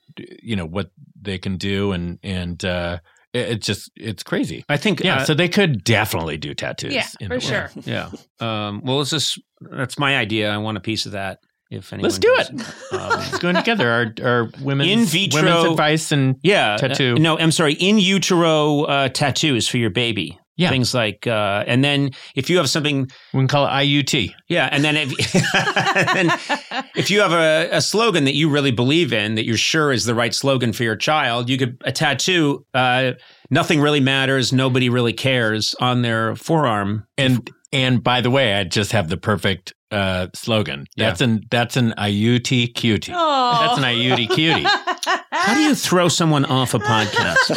S3: you know what they can do, and and uh, it, it's just it's crazy.
S1: I think.
S3: Yeah,
S1: uh,
S3: so they could definitely do tattoos.
S6: Yeah,
S3: in
S6: for
S3: the
S6: sure.
S1: yeah. Um, well, it's just that's my idea. I want a piece of that. If anyone
S3: Let's do
S1: does.
S3: it.
S1: Um,
S3: Let's go in together. Our our women's
S1: In vitro-
S3: women's advice and
S1: yeah.
S3: Tattoo.
S1: uh, no, I'm sorry. In utero uh, tattoos for your baby.
S3: Yeah.
S1: Things like, uh, and then if you have something
S3: we can call it IUT.
S1: Yeah, and then if then if you have a, a slogan that you really believe in, that you're sure is the right slogan for your child, you could a tattoo. Uh, Nothing really matters. Nobody really cares on their forearm.
S3: And and by the way, I just have the perfect uh, slogan.
S1: Yeah.
S3: That's an that's an IUT cutie.
S6: Oh.
S3: That's an IUT cutie.
S1: How do you throw someone off a podcast?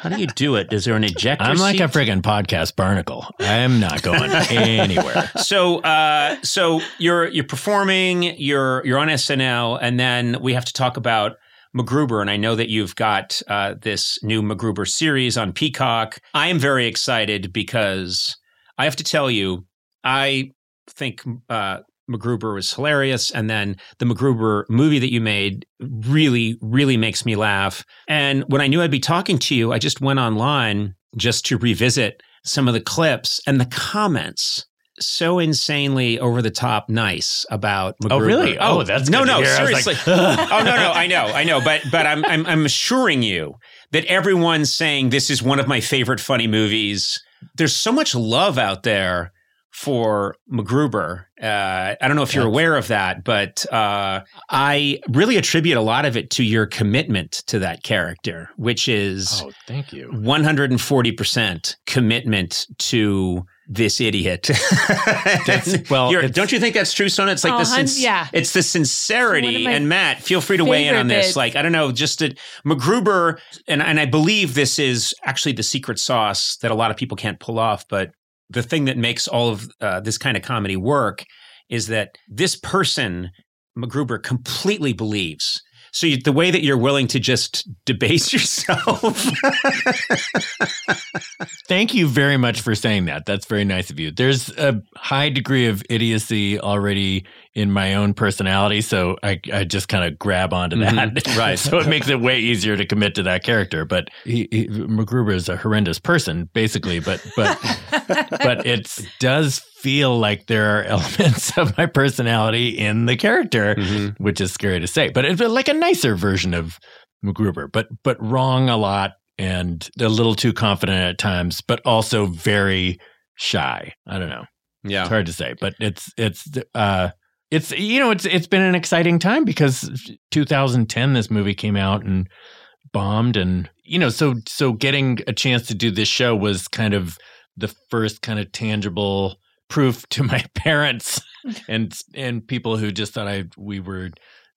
S1: How do you do it? Is there an ejector?
S3: I'm like a
S1: seat?
S3: friggin' podcast barnacle. I'm not going anywhere.
S1: so uh so you're you're performing you're you're on SNL and then we have to talk about MacGruber and I know that you've got uh this new MacGruber series on Peacock. I am very excited because I have to tell you I think uh MacGruber was hilarious and then the MacGruber movie that you made really really makes me laugh. And when I knew I'd be talking to you, I just went online just to revisit some of the clips and the comments so insanely over the top nice about MacGruber.
S3: Oh, really? Oh, that's
S1: no, no. Seriously.
S3: like,
S1: oh no, no, I know, I know, but but I'm, I'm I'm assuring you that everyone's saying this is one of my favorite funny movies. There's so much love out there for MacGruber. Uh, I don't know if you're aware of that, but uh, I really attribute a lot of it to your commitment to that character, which is
S3: Oh, thank you.
S1: 140% commitment to this idiot.
S3: Well,
S1: don't you think that's true, Sona? It's like
S6: Oh,
S1: the sin-
S6: yeah.
S1: it's the sincerity.
S6: of
S1: And Matt, feel free to weigh in on this.
S6: bits.
S1: Like, I don't know, just that MacGruber, and, and I believe this is actually the secret sauce that a lot of people can't pull off, but the thing that makes all of uh, this kind of comedy work is that this person, MacGruber, completely believes. So you, the way that you're willing to just debase yourself.
S3: Thank you very much for saying that. That's very nice of you. There's a high degree of idiocy already in my own personality, so I, I just kind of grab onto that.
S1: Mhm. Right.
S3: so it makes it way easier to commit to that character. But he, he, MacGruber is a horrendous person, basically. But but but it does feel like there are elements of my personality in the character,
S1: Mm-hmm.
S3: which is scary to say. But it's like a nicer version of MacGruber, but but wrong a lot and a little too confident at times, but also very shy. I don't know.
S1: yeah.
S3: It's hard to say, but it's it's uh it's you know it's it's been an exciting time because 2010 this movie came out and bombed and you know so so getting a chance to do this show was kind of the first kind of tangible proof to my parents and and people who just thought I we were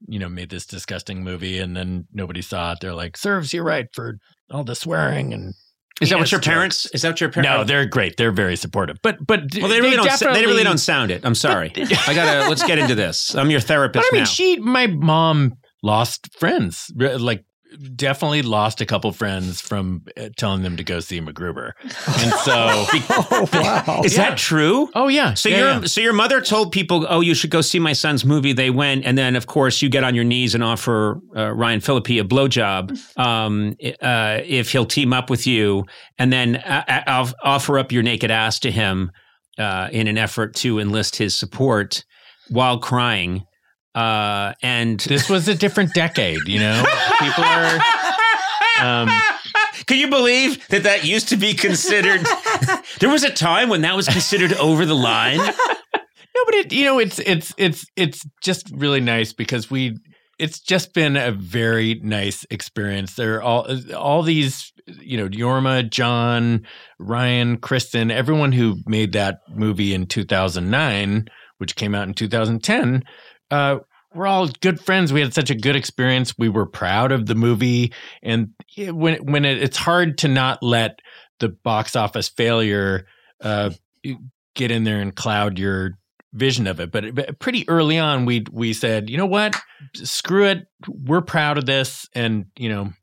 S3: you know made this disgusting movie. And then nobody saw it. They're like serves you right for all the swearing and
S1: Is that what your
S3: jokes."
S1: parents? Is that what your parents?
S3: No, they're great. They're very supportive. But but
S1: Well, they really don't. They really don't sound it. I'm sorry. I gotta. Let's get into this. I'm your
S3: But
S1: therapist
S3: I mean,
S1: now.
S3: she, my mom lost friends. Like, definitely lost a couple friends from uh, telling them to go see MacGruber. And so,
S5: Oh, wow.
S1: Is that true?
S3: oh yeah.
S1: So
S3: yeah,
S1: your
S3: yeah.
S1: so your mother told people, "Oh, you should go see my son's movie." They went, and then of course you get on your knees and offer uh, Ryan Phillippe a blowjob um, uh, if he'll team up with you, and then uh, uh, offer up your naked ass to him uh, in an effort to enlist his support while crying. Uh, and
S3: This was a different decade, you know. People are. Um,
S1: Can you believe that that used to be considered? there was a time when that was considered over the line.
S3: No, but it you know it's it's it's it's just really nice because we it's just been a very nice experience. There are all all these you know Jorma, John, Ryan, Kristen, everyone who made that movie in 2009, which came out in 2010. Uh, we're all good friends. We had such a good experience. We were proud of the movie, and when when it, it's hard to not let the box office failure uh, get in there and cloud your vision of it. But, but pretty early on, we we said, you know what, screw it. We're proud of this, and you know,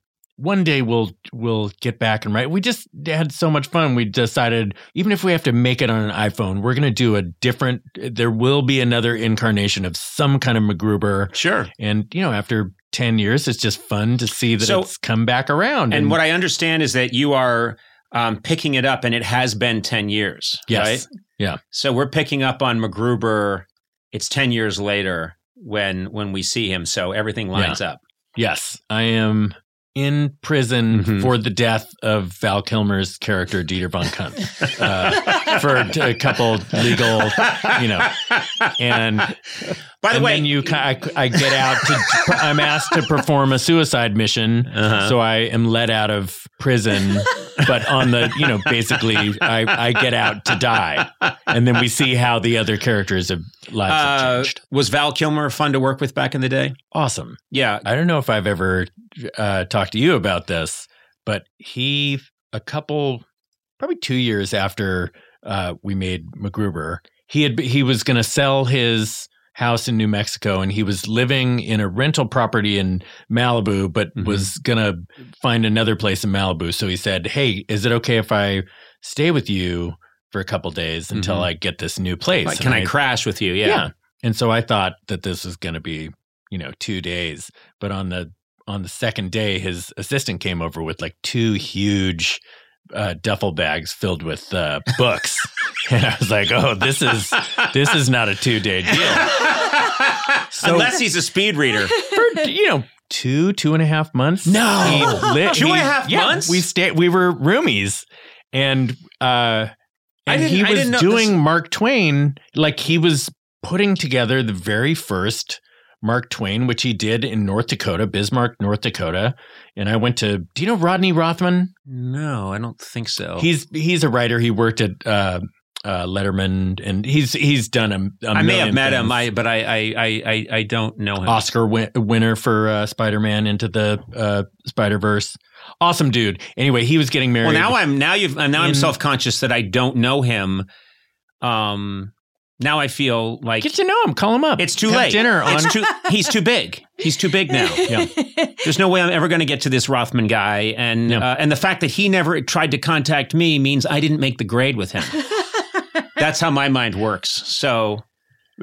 S3: one day we'll we'll get back and write. We just had so much fun. We decided even if we have to make it on an iPhone, we're going to do a different. There will be another incarnation of some kind of MacGruber.
S1: Sure.
S3: And you know, after ten years, it's just fun to see that
S1: So-
S3: it's come back around.
S1: And what I understand is that you are um, picking it up, and it has been 10 years.
S3: Yes.
S1: Right?
S3: Yeah.
S1: So we're picking up on MacGruber. It's 10 years later when when we see him. So everything lines up.
S3: Yes, I am in prison
S1: Mhm.
S3: for the death of Val Kilmer's character Dieter von Kunt uh, for a couple legal, you know, and
S1: By the
S3: and
S1: way,
S3: then you, I, I get out to, I'm asked to perform a suicide mission,
S1: Uh-huh.
S3: so I am let out of prison, but on the, you know, basically I, I get out to die, and then we see how the other characters have lives have
S1: uh,
S3: changed.
S1: was Val Kilmer fun to work with back in the day?
S3: Awesome.
S1: Yeah.
S3: I don't know if I've ever uh, talked to you about this, but he, a couple, probably two years after uh, we made MacGruber, he had he was going to sell his house in New Mexico, and he was living in a rental property in Malibu, but
S1: Mhm.
S3: was going to find another place in Malibu. So he said, "Hey, is it okay if I stay with you for a couple days until
S1: Mhm.
S3: I get this new place?"
S1: Like, can I, crash with you? Yeah.
S3: yeah. And so I thought that this was going to be, you know, two days. But on the on the second day, his assistant came over with like two huge uh, duffel bags filled with uh, books, and I was like, "Oh, this is this is not a two day deal." So-
S1: Unless he's a speed reader.
S3: For you know, two two and a half months.
S1: No.
S3: he lit,
S1: Two and a half
S3: yeah,
S1: months?
S3: We stayed. We were roomies, and uh, and he was doing
S1: this-
S3: Mark Twain like he was putting together the very first Mark Twain, which he did in North Dakota, Bismarck, North Dakota. And I went to. Do you know Rodney Rothman?
S1: No, I don't think so.
S3: He's he's a writer. He worked at. Uh, uh, Letterman, and he's he's done a. a
S1: I may have met him. I, but I, I, I, I, don't know him.
S3: Oscar win- winner for uh, Spider Man into the uh, Spider Verse. Awesome dude. Anyway, he was getting married.
S1: Well, now I'm now you've now I'm self conscious that I don't know him. Um, now I feel like
S3: get to know him. Call him up.
S1: it's too
S3: Have
S1: late.
S3: Dinner on.
S1: Too. He's too big. He's too big now.
S3: Yeah.
S1: There's no way I'm ever going to get to this Rothman guy, and
S3: Yeah.
S1: uh, and the fact that he never tried to contact me means I didn't make the grade with him. That's how my mind works. So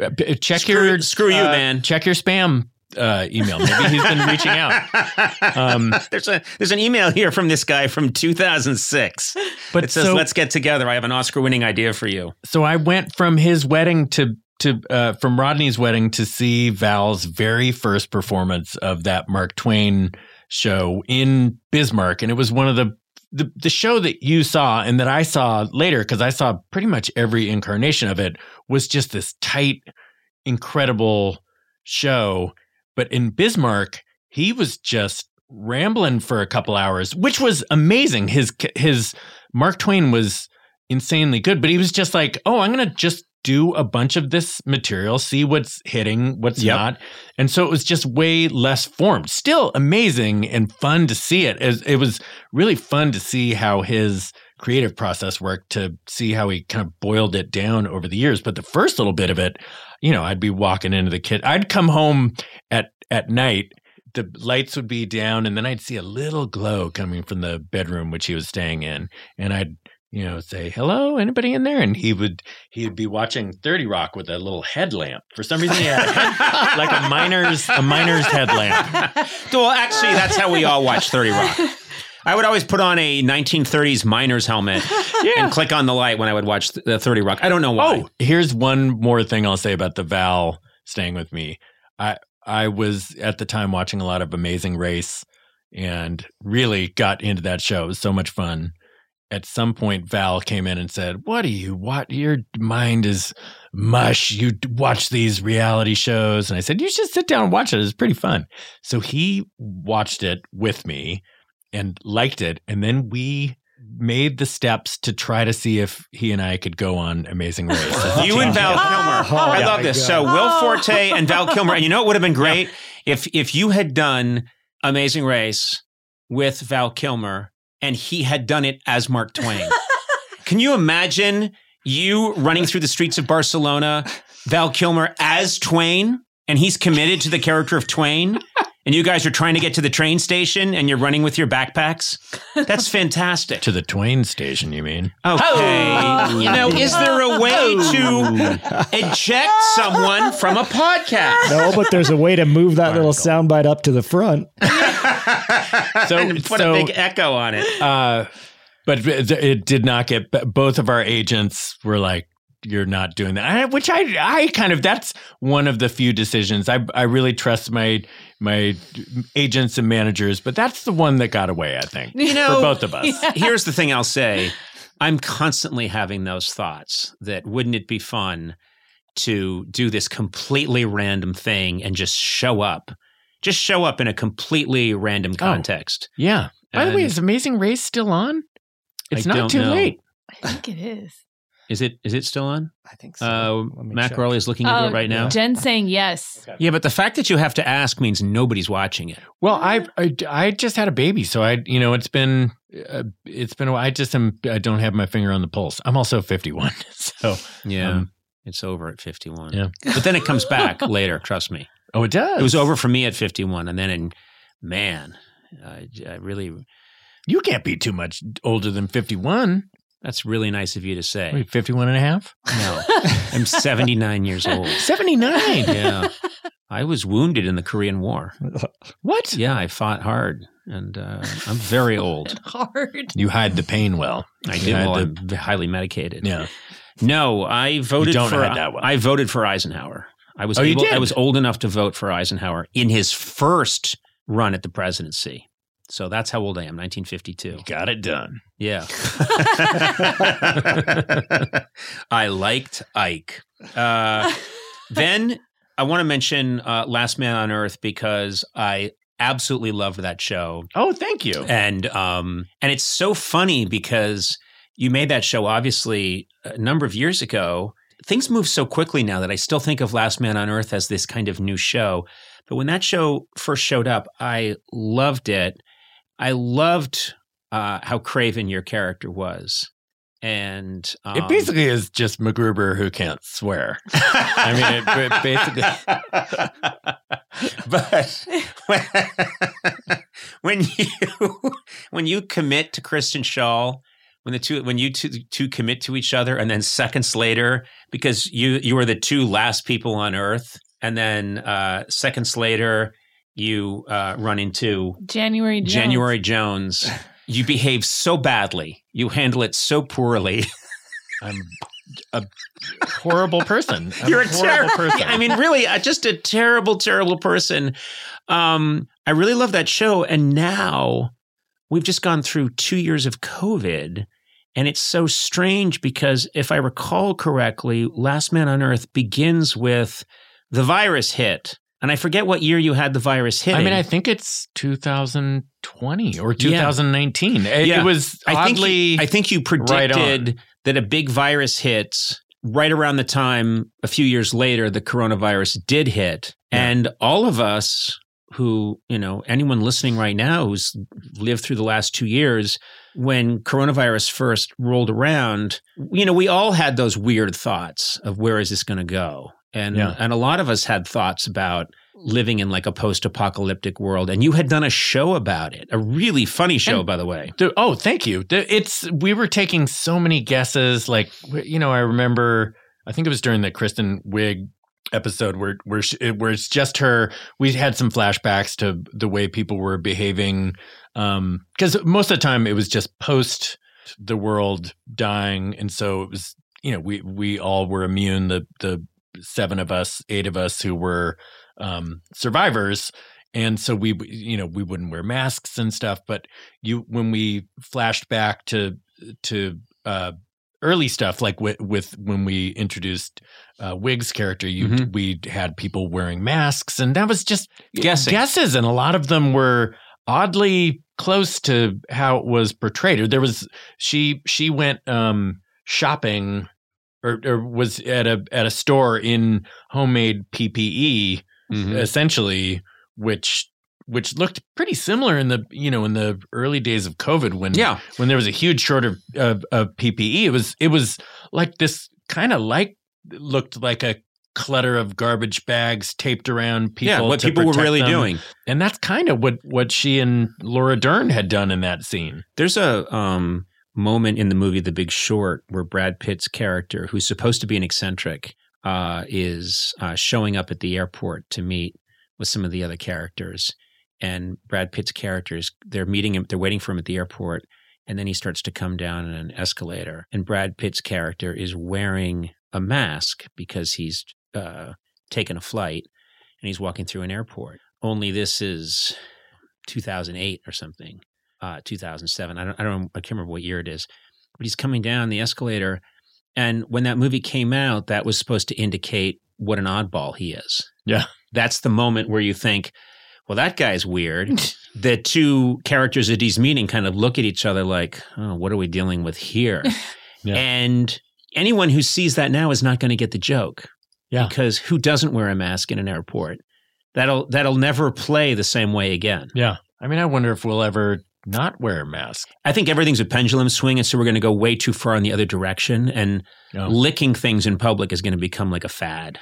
S3: Uh, check
S1: Screw-
S3: your
S1: screw you,
S3: uh,
S1: man.
S3: Check your spam uh, email. Maybe he's been reaching out. Um,
S1: there's a there's an email here from this guy from 2006.
S3: But
S1: It says,
S3: so,
S1: "Let's get together. I have an Oscar-winning idea for you."
S3: so I went from his wedding to to uh, from Rodney's wedding to see Val's very first performance of that Mark Twain show in Bismarck, and it was one of the the, the show that you saw and that I saw later because I saw pretty much every incarnation of it was just this tight, incredible show. But in Bismarck, he was just rambling for a couple hours, which was amazing. His his Mark Twain was insanely good, but he was just like, "Oh, I'm to just do a bunch of this material, see what's hitting, what's
S1: Yep.
S3: not." And so it was just way less formed. Still amazing and fun to see it. As it was really fun to see how his creative process worked to see how he kind of boiled it down over the years. But the first little bit of it, you know, I'd be walking into the kit. I'd come home at at night the lights would be down and then I'd see a little glow coming from the bedroom which he was staying in and I'd you know say hello anybody in there and he would he would be watching 30 rock with a little headlamp for some reason he had a head, like a miner's a miner's headlamp
S1: well, actually, that's how we all watch 30 Rock. I would always put on a 1930s miner's helmet and click on the light when I would watch the 30 Rock. I don't know why.
S3: Oh, here's one more thing I'll say about the Val staying with me. I I was at the time watching a lot of Amazing Race and really got into that show. It was so much fun. At some point, Val came in and said, "What do you? What your mind is mush? You watch these reality shows?" And I said, "You should sit down and watch it. It's pretty fun." So he watched it with me and liked it, and then we made the steps to try to see if he and I could go on Amazing Race.
S1: You and Val Kilmer. Oh,
S5: I
S1: love this. So Will oh. Forte and Val Kilmer. And you know what would have been great if if you had done Amazing Race with Val Kilmer and he had done it as Mark Twain. Can you imagine you running through the streets of Barcelona, Val Kilmer as Twain, and he's committed to the character of Twain, and you guys are trying to get to the train station and you're running with your backpacks. That's fantastic.
S3: To the Twain station, you mean?
S1: Okay. Hey, you know, is there a way to eject someone from a podcast?
S5: No, but there's a way to move that little soundbite up to the front.
S3: So,
S1: and put
S3: so,
S1: a big echo on it.
S3: uh, but it it did not get. Both of our agents were like, "You're not doing that," I- which I I kind of that's one of the few decisions I I really trust my my agents and managers, but that's the one that got away. I think
S1: You know,
S3: for both of us.
S1: Here's the thing I'll say. I'm constantly having those thoughts that wouldn't it be fun to do this completely random thing and just show up? Just show up in a completely random oh, context.
S3: Yeah. By the way, is Amazing Race still on? It's
S1: I
S3: not
S1: don't
S3: too
S1: know.
S3: late.
S6: I think it is.
S1: Is it is it still on?
S5: I think so.
S1: Uh, Matt
S5: check.
S1: Gourley is looking into it right now.
S6: Jen saying yes.
S1: Yeah, but the fact that you have to ask means nobody's watching it.
S3: Well, I, I I just had a baby, so I you know it's been uh, it's been a while. I just am I don't have my finger on the pulse. I'm also 51, so
S1: Yeah.
S3: Um,
S1: it's over at 51.
S3: Yeah.
S1: But then it comes back later, trust me.
S3: oh it does.
S1: It was over for me at 51 and then in man, I, I really
S3: You can't be too much older than 51.
S1: That's really nice of you to say.
S3: Wait, 51 and a half?
S1: No. I'm 79 years old.
S3: 79.
S1: Yeah. I was wounded in the Korean War.
S3: What?
S1: Yeah, I fought hard and uh, I'm very old.
S6: Hard.
S3: You hide the pain well.
S1: I
S3: You
S1: did
S3: hide
S1: well,
S3: the-
S1: I'm highly medicated.
S3: yeah.
S1: No, I voted
S3: don't
S1: for
S3: hide that well.
S1: I voted for Eisenhower. I was
S3: Oh, you
S1: able, I was old enough to vote for Eisenhower in his first run at the presidency. So that's how old I am, 1952.
S3: Got it done.
S1: Yeah. I liked Ike. Uh, then I want to mention uh, Last Man on Earth because I absolutely loved that show.
S3: Oh, thank you.
S1: And um and it's so funny because you made that show obviously a number of years ago. Things move so quickly now that I still think of Last Man on Earth as this kind of new show. But when that show first showed up, I loved it. I loved uh, how craven your character was, and um,
S3: it basically is just MacGruber who can't swear. I mean, it, it basically.
S1: but when, when you when you commit to Kristen Schaal, when the two when you two, two commit to each other, and then seconds later, because you you are the two last people on Earth, and then uh, seconds later you uh, run into
S6: January Jones.
S1: January Jones. You behave so badly. You handle it so poorly.
S3: I'm a horrible person. I'm
S1: You're a
S3: horrible
S1: terrible
S3: person.
S1: I mean, really, uh, just a terrible, terrible person. Um, I really love that show, and now we've just gone through two years of COVID, and it's so strange because if I recall correctly, Last Man on Earth begins with the virus hit, and I forget what year you had the virus hit.
S3: I mean, I think it's 2020 or 2019. It,
S1: Yeah.
S3: it was
S1: I think
S3: oddly.
S1: you, I think you
S3: right
S1: predicted that a big virus hits right around the time a few years later the coronavirus did hit,
S3: Yeah.
S1: and all of us who you know anyone listening right now who's lived through the last two years when coronavirus first rolled around you know we all had those weird thoughts of where is this going to go and
S3: Yeah.
S1: and a lot of us had thoughts about living in like a post-apocalyptic world and you had done a show about it a really funny show
S3: And-
S1: by the way
S3: oh, thank you. It's we were taking so many guesses. Like you know, I remember. I think it was during the Kristen Wiig episode where where she, it- where it's just her. We had some flashbacks to the way people were behaving um, because most of the time it was just post the world dying, and so it was you know we we all were immune. The the seven of us, eight of us who were um, survivors and so we you know we wouldn't wear masks and stuff but you when we flashed back to to uh early stuff like with, with when we introduced uh Wiig's character you
S1: Mhm.
S3: we had people wearing masks and that was just
S1: Guessing.
S3: guesses and a lot of them were oddly close to how it was portrayed or there was she she went um shopping or, or was at a at a store in homemade ppe
S1: Mhm.
S3: essentially, which which looked pretty similar in the you know in the early days of COVID when
S1: Yeah.
S3: when there was a huge shortage of, of, of PPE. It was it was like this kind of like looked like a clutter of garbage bags taped around people.
S1: yeah, what people were really
S3: them.
S1: doing.
S3: and that's kind of what what she and Laura Dern had done in that scene.
S1: There's a um, moment in the movie The Big Short where Brad Pitt's character, who's supposed to be an eccentric, uh, is uh, showing up at the airport to meet with some of the other characters. And Brad Pitt's characters, they're meeting him, they're waiting for him at the airport. And then he starts to come down in an escalator. And Brad Pitt's character is wearing a mask because he's uh, taken a flight and he's walking through an airport. Only this is 2008 or something uh, 2007. I don't, I don't, I can't remember what year it is, but he's coming down the escalator. And when that movie came out, that was supposed to indicate what an oddball he is.
S3: Yeah.
S1: That's the moment where you think, well, that guy's weird. the two characters that he's meeting kind of look at each other like, oh, what are we dealing with here?
S3: Yeah.
S1: And anyone who sees that now is not going to get the joke.
S3: Yeah.
S1: Because who doesn't wear a mask in an airport? That'll that'll never play the same way again.
S3: Yeah. I mean, I wonder if we'll ever not wear a mask.
S1: I think everything's a pendulum swing, and so we're going to go way too far in the other direction. And
S3: Yeah.
S1: licking things in public is going to become like a fad.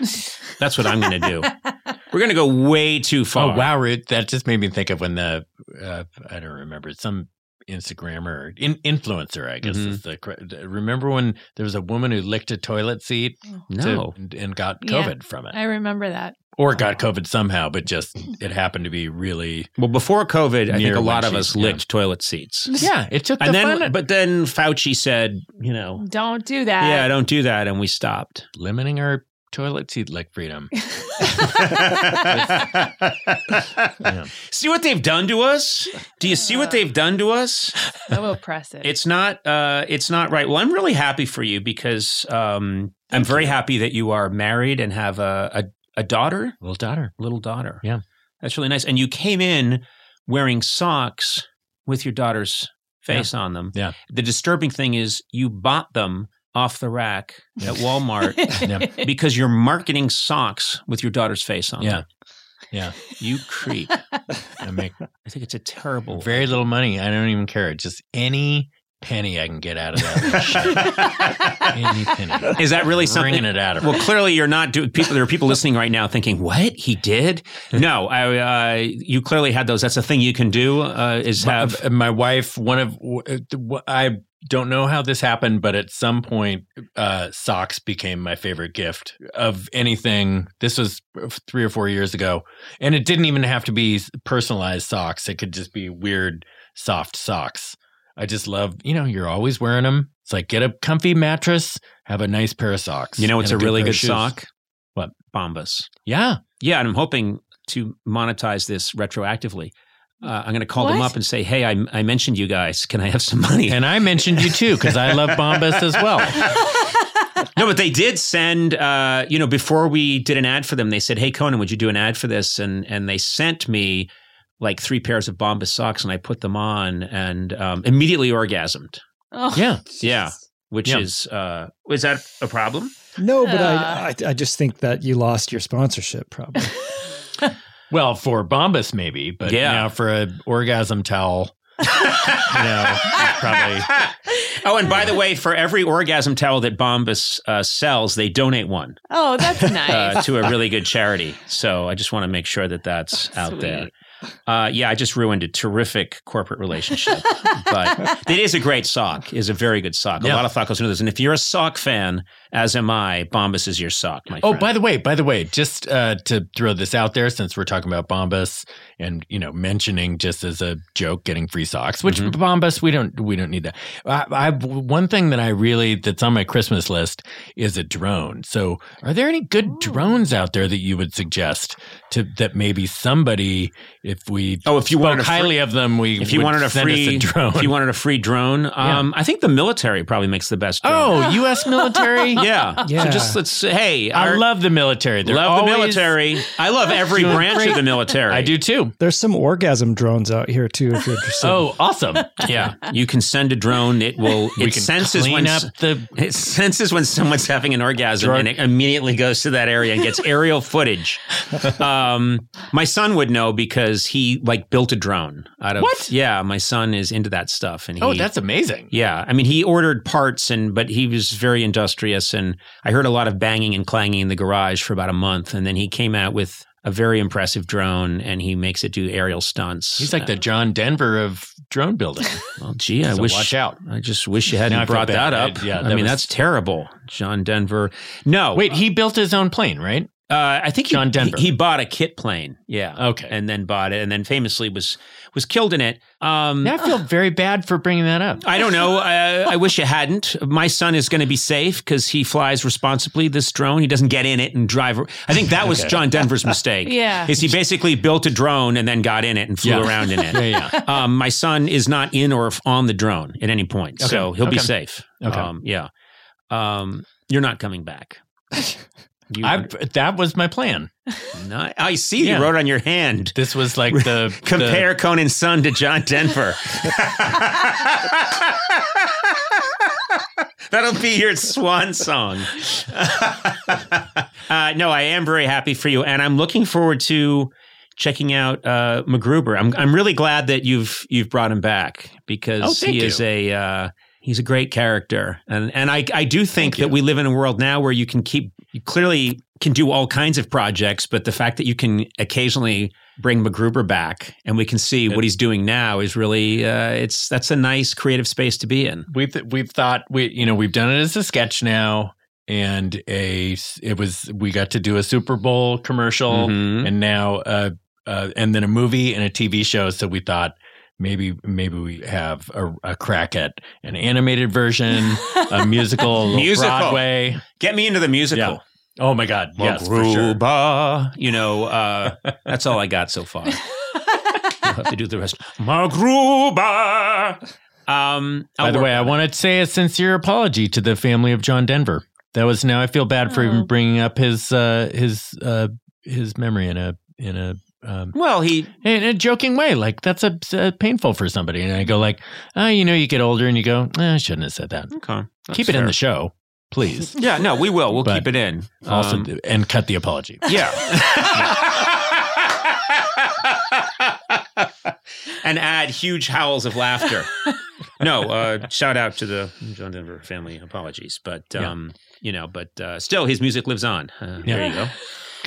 S1: That's what I'm going to do. We're going to go way too far.
S3: Oh wow, Ruth, that just made me think of when the uh, I don't remember some Instagrammer in, influencer, I guess
S1: Mhm.
S3: is the remember when there was a woman who licked a toilet seat
S1: No.
S3: to, and, and got
S6: Yeah.
S3: COVID from it,
S6: I remember that.
S3: Or got COVID somehow, but just it happened to be really
S1: Well, before COVID, I think a lot of
S3: she's-
S1: us
S3: yeah.
S1: licked toilet seats.
S3: yeah. It took the
S1: And then,
S3: fun
S1: but then Fauci said, you know,
S6: Don't do that.
S1: yeah, don't do that, and we stopped.
S3: limiting our toilet seat lick freedom. Yeah.
S1: See what they've done to us? Do you see what they've done to us?
S6: so oppressive.
S1: It's not. Uh, it's not right. Well, I'm really happy for you because um, I'm very happy that you are married and have a, a a daughter,
S3: Little daughter.
S1: little daughter.
S3: Yeah.
S1: that's really nice. And you came in wearing socks with your daughter's face on them.
S3: Yeah.
S1: The disturbing thing is you bought them off the rack at Walmart
S3: Yeah.
S1: because you're marketing socks with your daughter's face on
S3: Yeah.
S1: them.
S3: Yeah.
S1: You creep.
S3: I make
S1: I think it's a terrible.
S3: very little money. I don't even care. Just any penny I can get out of that. any penny.
S1: Is that really something?
S3: Wringing it out of her.
S1: Well, clearly you're not doing. People, there are people listening right now thinking, "What he did?" No, I, uh, you clearly had those. That's a thing you can do. Uh, is have
S3: my, my wife one of i don't know how this happened but at some point uh, socks became my favorite gift of anything this was three or four years ago and it didn't even have to be personalized socks it could just be weird soft socks i just love you know you're always wearing them it's like get a comfy mattress have a nice pair of socks
S1: you know, it's a
S3: and
S1: really good
S3: shoes.
S1: sock.
S3: What?
S1: Bombas?
S3: yeah
S1: Yeah, and I'm hoping to monetize this retroactively. Uh, I'm going to call them up and say, "Hey, I, I mentioned you guys. Can I have some money?"
S3: and i mentioned you too because i love bombas as well
S1: No, but they did send. Uh, you know, before we did an ad for them, they said, "Hey, Conan, would you do an ad for this?" And and they sent me like three pairs of Bombas socks, and I put them on, and um, immediately orgasmed.
S6: oh,
S3: yeah
S1: Yeah, which
S3: Yeah.
S1: is uh, is that a problem?
S5: No, but
S6: Uh.
S5: I, I I just think that you lost your sponsorship probably.
S3: Well, for Bombas, maybe, but
S1: Yeah.
S3: now for an orgasm towel, you know, probably
S1: Oh, and by the way, for every orgasm towel that Bombas uh, sells, they donate one
S6: oh, that's nice.
S1: uh, to a really good charity. So I just want to make sure that that's out
S6: Sweet.
S1: there. Uh, yeah, I just ruined a terrific corporate relationship, but it is a great sock. It is a very good sock. A lot of thought goes into this, and if you're a sock fan, as am I, Bombas is your sock. My
S3: Oh,
S1: friend.
S3: by the way, by the way, just uh, to throw this out there, since we're talking about Bombas and you know mentioning just as a joke getting free socks, which
S1: Mhm.
S3: Bombas we don't we don't need that. I, I one thing that I really that's on my Christmas list is a drone. So, are there any good drones out there that you would suggest to that maybe somebody if we
S1: Oh, if you
S3: spoke
S1: wanted a free-
S3: highly of them, we
S1: if you
S3: would
S1: wanted a
S3: send
S1: free
S3: a drone.
S1: if you wanted a free drone, um, I think the military probably makes the best. Drone.
S3: oh, U.S. military.
S1: Yeah.
S5: Yeah.
S1: So just let's say hey,
S3: I
S1: our-
S3: love the military. They're
S1: love the
S3: always-
S1: military. I love every branch
S3: great.
S1: of the military.
S3: I do too.
S5: There's some orgasm drones out here too, if you're interested.
S3: Oh, awesome.
S1: Yeah, you can send a drone. It will.
S3: We
S1: It
S3: can
S1: senses
S3: clean
S1: when
S3: up the
S1: it senses when someone's having an orgasm,
S3: Drone-
S1: and it immediately goes to that area and gets aerial footage. Um, my son would know because he like built a drone out of.
S3: What?
S1: Yeah, my son is into that stuff, and he,
S3: Oh, that's amazing.
S1: Yeah, I mean, he ordered parts, and but he was very industrious, and I heard a lot of banging and clanging in the garage for about a month, and then he came out with a very impressive drone, and he makes it do aerial stunts.
S3: He's like the uh, John Denver of drone building.
S1: Well, gee, I
S3: So
S1: wish.
S3: watch out.
S1: I just wish you hadn't brought that up.
S3: I- yeah,
S1: I mean,
S3: was-
S1: that's terrible, John Denver. No,
S3: Wait, he built his own plane, right?
S1: Uh, I think he,
S3: John Denver.
S1: He, he bought a kit plane. Yeah.
S3: Okay.
S1: And then bought it, and then famously was was killed in it. Um,
S3: Now I feel very bad for bringing that up.
S1: I don't know. I, I wish you hadn't. My son is going to be safe because he flies responsibly. This drone, he doesn't get in it and drive. I think that was John Denver's mistake.
S2: Yeah.
S1: is he basically built a drone and then got in it and flew
S3: Yeah.
S1: around in it.
S3: Yeah, yeah.
S1: Um, my son is not in or on the drone at any point, so he'll be safe.
S3: Okay.
S1: Um, yeah. Um, you're not coming back. You
S3: I, that was my plan.
S1: not, I see.
S3: Yeah.
S1: You wrote on your hand.
S3: This was like the
S1: Compare Conan's son to John Denver. That'll be your swan song. uh, no, I am very happy for you, and I'm looking forward to checking out uh, MacGruber. I'm I'm really glad that you've you've brought him back because
S3: Oh,
S1: he
S3: you.
S1: is a uh, he's a great character, and and I I do think
S3: Thank
S1: that
S3: you.
S1: we live in a world now where you can keep you clearly can do all kinds of projects, but the fact that you can occasionally bring MacGruber back and we can see what he's doing now is really uh, it's that's a nice creative space to be in.
S3: we've we've thought we you know we've done it as a sketch now and a it was we got to do a Super Bowl commercial
S1: Mhm.
S3: and now uh, uh and then a movie and a TV show so we thought maybe maybe we have a, a crack at an animated version a musical, a
S1: Musical.
S3: Broadway
S1: Get me into the musical.
S3: Yeah. oh my god yes for sure
S1: You know, uh, that's all I got so far. I'll have to do the rest. Magruba. Um,
S3: by the way I
S1: on it.
S3: want to say a sincere apology to the family of John Denver that was now I feel bad for
S2: Oh.
S3: even bringing up his uh his uh his memory in a in a um,
S1: Well, he
S3: in a joking way, like that's a, uh, painful for somebody. And I go like, oh, you know, you get older and you go, eh, I shouldn't have said that.
S1: okay.
S3: Keep it in the show, please.
S1: Yeah, no, we will. We'll
S3: But
S1: keep it in.
S3: also,
S1: Um,
S3: and cut the apology.
S1: Yeah. and add huge howls of laughter. No, uh, shout out to the John Denver family. Apologies, but
S3: Yeah.
S1: um, you know, but uh, still, his music lives on. Uh,
S3: Yeah.
S1: There you go.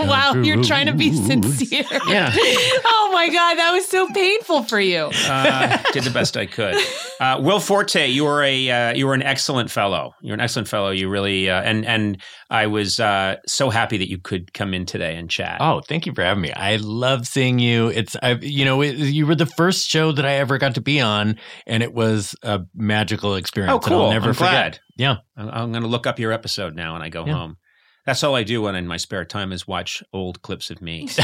S2: Wow, you're trying to be sincere.
S1: Yeah.
S2: oh my God, that was so painful for you.
S1: Uh, did the best I could. Uh, Will Forte, you were a uh, you were an excellent fellow. You're an excellent fellow. You really uh, and and I was uh, so happy that you could come in today and chat.
S3: Oh, thank you for having me. I love seeing you. It's I, you know, it, you were the first show that I ever got to be on, and it was a magical experience.
S1: Oh,
S3: that I'll
S1: cool.
S3: never
S1: I'm
S3: forget.
S1: glad.
S3: Yeah.
S1: I'm, I'm going to look up your episode now when I go
S3: Yeah.
S1: home. That's all I do when in my spare time is watch old clips of me.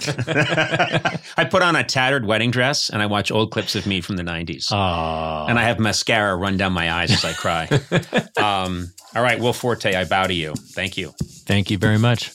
S1: I put on a tattered wedding dress and I watch old clips of me from the 90s.
S3: Aw.
S1: and I have mascara run down my eyes as I cry. um, all right, Will Forte, I bow to you. Thank you.
S3: thank you very much.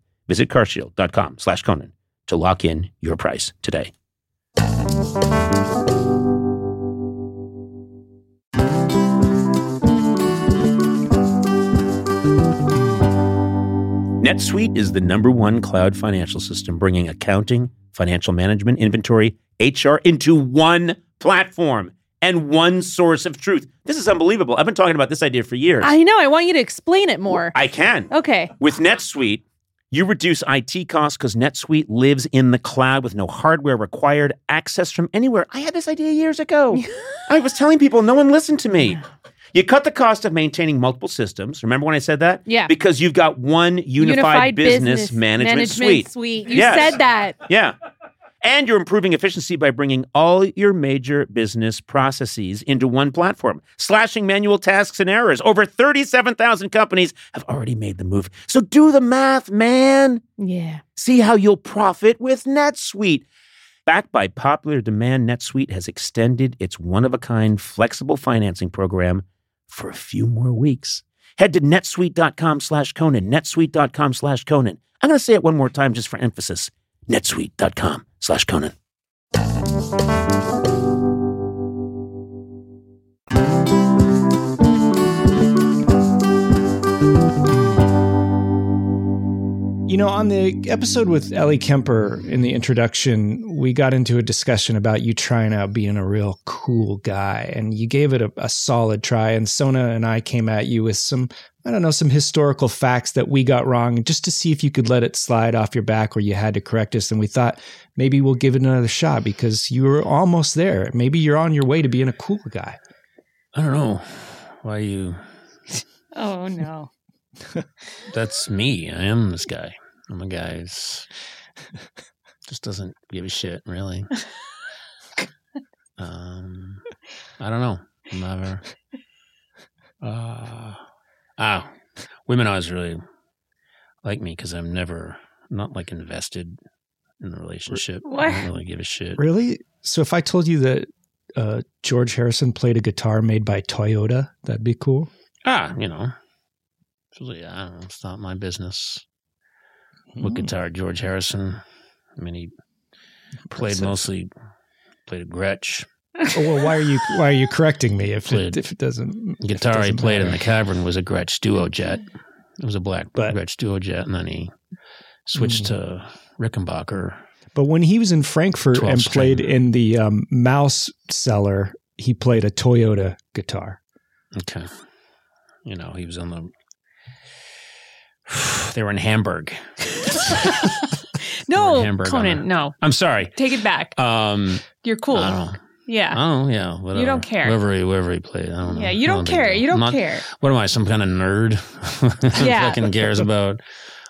S1: Visit carshield.com slash Conan to lock in your price today. NetSuite is the number one cloud financial system bringing accounting, financial management, inventory, HR into one platform and one source of truth. This is unbelievable. I've been talking about this idea for years.
S7: I know. I want you to explain it more.
S1: I can.
S7: Okay.
S1: With NetSuite, you reduce IT costs because NetSuite lives in the cloud with no hardware required, access from anywhere. I had this idea years ago. I was telling people, no one listened to me. You cut the cost of maintaining multiple systems. Remember when I said that?
S7: Yeah.
S1: Because you've got one unified, business, management, suite.
S7: You
S1: Yes.
S7: said that.
S1: Yeah. And you're improving efficiency by bringing all your major business processes into one platform, slashing manual tasks and errors. Over 37,000 companies have already made the move. So do the math, man.
S7: Yeah.
S1: See how you'll profit with NetSuite. Backed by popular demand, NetSuite has extended its one of a kind flexible financing program for a few more weeks. Head to netsuite.com slash Conan, netsuite.com slash Conan. I'm going to say it one more time just for emphasis netsuite.com slash Conan.
S5: You know, on the episode with Ellie Kemper in the introduction, we got into a discussion about you trying out being a real cool guy, and you gave it a, a solid try. And Sona and I came at you with some, I don't know, some historical facts that we got wrong, just to see if you could let it slide off your back or you had to correct us. And we thought maybe we'll give it another shot because you were almost there. Maybe you're on your way to being a cool guy.
S1: I don't know why you.
S2: Oh no.
S1: That's me. I am this guy. I'm a guy who's just doesn't give a shit, really. um, I don't know. I'm never. Uh, oh, women always really like me because I'm never not like invested in the relationship. I don't really give a shit.
S5: Really? So if I told you that uh, George Harrison played a guitar made by Toyota, that'd be cool.
S1: Ah, you know, really, I don't know. It's not my business. What guitar? George Harrison. I mean, he played mostly played a Gretsch.
S5: Oh, well, why are you why are you correcting me if
S1: Played-
S5: it, if it doesn't? if it
S1: guitar he
S5: doesn't
S1: played in the cavern was a Gretsch Duo Jet. It was a black
S5: But-
S1: Gretsch Duo Jet, and then he switched to Rickenbacker.
S5: But when he was in Frankfurt and played
S1: string.
S5: in the um, Mouse cellar, he played a Toyota guitar.
S1: Okay, you know he was on the. They were in Hamburg.
S2: No,
S1: Hamburg
S2: Conan, no.
S1: I'm sorry.
S2: Take it back.
S1: Um,
S2: You're cool.
S1: I don't know.
S2: Yeah.
S1: Oh yeah, whatever.
S2: don't care.
S1: Wherever he, wherever he played, I don't know.
S2: yeah, you don't
S1: big
S2: care. You don't
S1: not-
S2: care.
S1: What am I? Some kind of nerd?
S2: Yeah.
S1: fucking cares about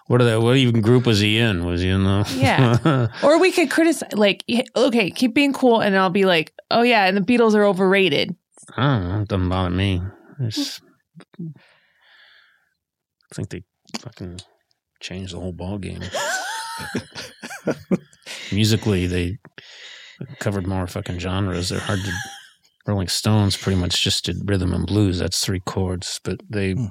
S1: what are they? What even group was he in? Was he in the?
S2: Yeah. Or we could criticize, like, okay, keep being cool, and I'll be like, oh yeah, and the Beatles are overrated.
S1: I don't know. It doesn't bother me. It's, I think they fucking changed the whole ball game. Musically, they covered more fucking genres. They're hard to. Rolling Stones pretty much just did rhythm and blues. That's three chords, but they, hmm.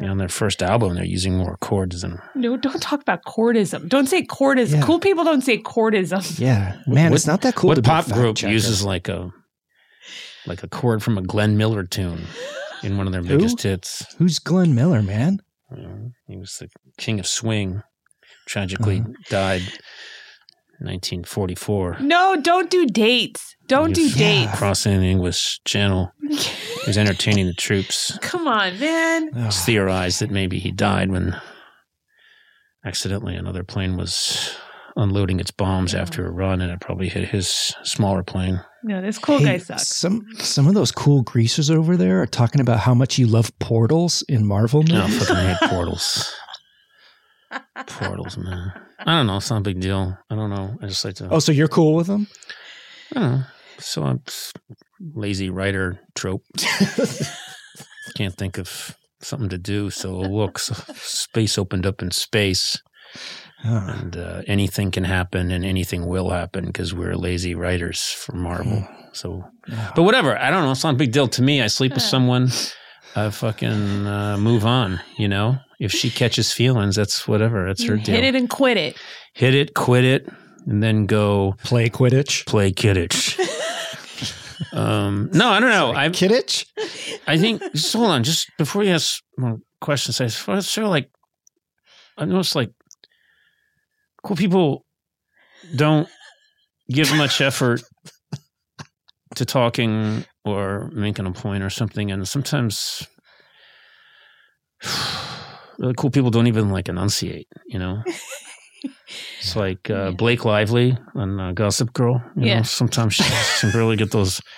S1: you know, on their first album, they're using more chords than.
S2: No, don't talk about chordism. Don't say chordism.
S5: Yeah.
S2: Cool people don't say chordism.
S5: Yeah, man,
S1: What-
S5: it's not that cool.
S1: what
S5: to
S1: pop group
S5: checker.
S1: uses like a like a chord from a Glenn Miller tune in one of their
S5: Who?
S1: biggest hits?
S5: Who's Glenn Miller, man?
S1: You know, he was the king of swing. Tragically
S5: Uh-huh.
S1: died in 1944.
S2: No, don't do dates. Don't do dates.
S1: Crossing the English Channel. He was entertaining the troops.
S2: Come on, man.
S1: It's theorized that maybe he died when accidentally another plane was unloading its bombs after a run, and it probably hit his smaller plane.
S2: No, this cool
S5: Hey,
S2: guy sucks.
S5: Some some of those cool greasers over there are talking about how much you love portals in Marvel oh,
S1: No, I fucking hate portals. portals, man. I don't know. It's not a big deal. I don't know. I just like to.
S5: Oh, so you're cool with them?
S1: I don't know. So I'm lazy writer trope. Can't think of something to do. So look, so space opened up in space,
S5: Huh.
S1: and uh, anything can happen, and anything will happen because we're lazy writers for Marvel. So, but whatever. I don't know. It's not a big deal to me. I sleep with someone. I fucking uh, move on. You know, if she catches feelings, that's whatever. That's her deal.
S2: Hit it and quit it.
S1: Hit it, quit it, and then go
S5: Play Quidditch.
S1: play Quidditch. um, no, I don't know. I
S5: Kidditch?
S1: I think just hold on, just before you ask more questions, I sort of like I noticed like cool people don't give much effort to talking or making a point or something, and sometimes really cool people don't even like enunciate, you know. It's like uh, Blake Lively on uh, Gossip Girl. You
S2: Yeah.
S1: know, sometimes she, she can barely get those.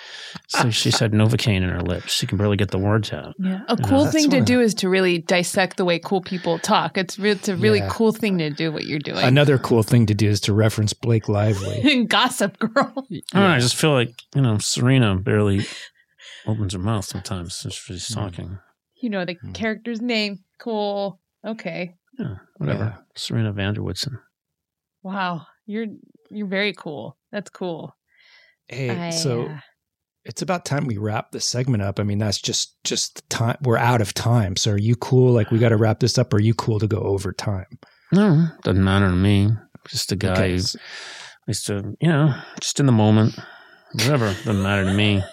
S1: So she's had Novocaine in her lips. She can barely get the words out.
S2: Yeah. A cool
S5: that's
S2: thing to
S5: what-
S2: do is to really dissect the way cool people talk. It's, re- it's a really
S5: Yeah.
S2: cool thing to do what you're doing.
S5: Another cool thing to do is to reference Blake Lively.
S2: and Gossip Girl.
S1: I know. I just feel like you know Serena barely opens her mouth sometimes as she's talking.
S2: You know the character's name. Cool. Okay.
S1: Yeah, whatever. Serena van der Woodsen.
S2: Wow. You're you're very cool. That's cool.
S5: Hey,
S2: I,
S5: so
S2: uh,
S5: it's about time we wrap this segment up. I mean, that's just just the time. We're out of time. So are you cool? Like we got to wrap this up. Or are you cool to go over time?
S1: No, doesn't matter to me. Just a guy
S5: Okay,
S1: who
S5: s-
S1: used to, you know, just in the moment. Whatever, doesn't matter to me.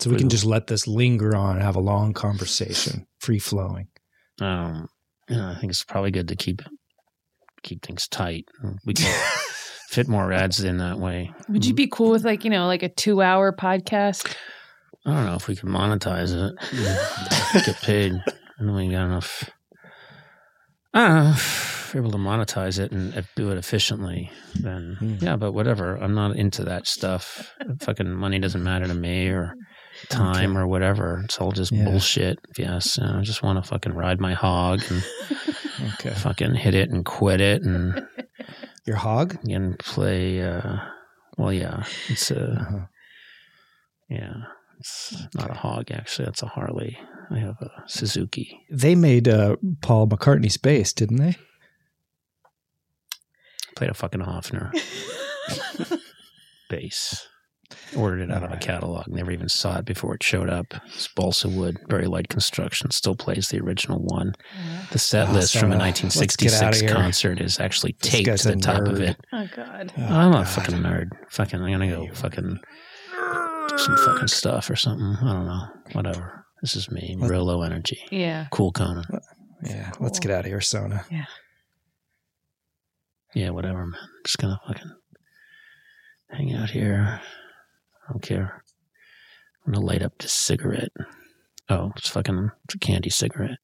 S5: So we can just let this linger on and have a long conversation, free flowing.
S1: Um, you know, I think it's probably good to keep keep things tight. We can fit more ads in that way.
S2: would you be cool with like, you know, like a two hour podcast?
S1: I don't know if we can monetize it, get paid. I know we got enough. I don't know. If we're able to monetize it and uh, do it efficiently, then
S5: Hmm.
S1: yeah. But whatever, I'm not into that stuff. Fucking money doesn't matter to me, or time, or whatever. It's all just
S5: Yeah.
S1: bullshit. Yes, I just want to fucking ride my hog and
S5: Okay.
S1: fucking hit it and quit it and
S5: Your hog?
S1: and play. uh Well, yeah, it's a
S5: Uh-huh.
S1: yeah. It's not a hog, actually. That's a Harley. I have a Suzuki.
S5: They made uh, Paul McCartney's bass, didn't they?
S1: Played a fucking Hofner bass. Ordered it out of a catalog. Never even saw it before it showed up. It's balsa wood, very light construction. Still plays the original one. The set
S5: Oh,
S1: list from a
S5: Sona, let's get outta
S1: 1966 concert is actually
S5: This
S1: taped
S5: guy's
S1: to
S5: a
S1: the top of it.
S2: Oh God.
S5: Oh,
S1: I'm not a fucking nerd. Fucking, I'm gonna go fucking do some fucking stuff or something. I don't know. Whatever. This is me.
S5: What-
S1: Real low energy.
S2: Yeah.
S1: Cool Conan.
S5: Yeah, let's get out of here, Sona.
S1: Yeah, Yeah. whatever, man. Just gonna fucking hang out here. Don't care. I'm gonna light up this cigarette. Oh, it's fucking it's a candy cigarette.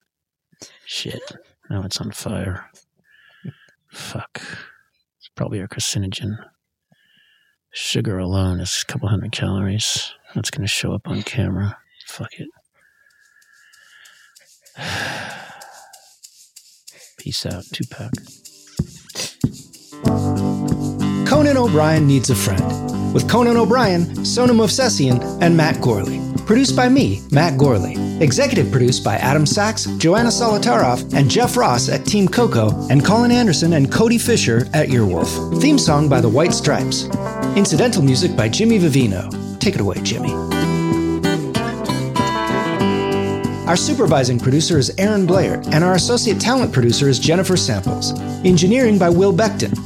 S1: Shit. Now it's on fire. Fuck. It's probably a carcinogen. Sugar alone is a couple hundred calories. That's gonna show up on camera. Fuck it. Peace out, Tupac.
S5: Conan O'Brien Needs a Friend. With Conan O'Brien, Sona Movsesian, and Matt Gourley. Produced by me, Matt Gourley. Executive produced by Adam Sachs, Joanna Solotaroff, and Jeff Ross at Team Coco, and Colin Anderson and Cody Fisher at Earwolf. Theme song by the White Stripes. Incidental music by Jimmy Vivino. Take it away, Jimmy. Our supervising producer is Aaron Blair, and our associate talent producer is Jennifer Samples. Engineering by Will Beckton.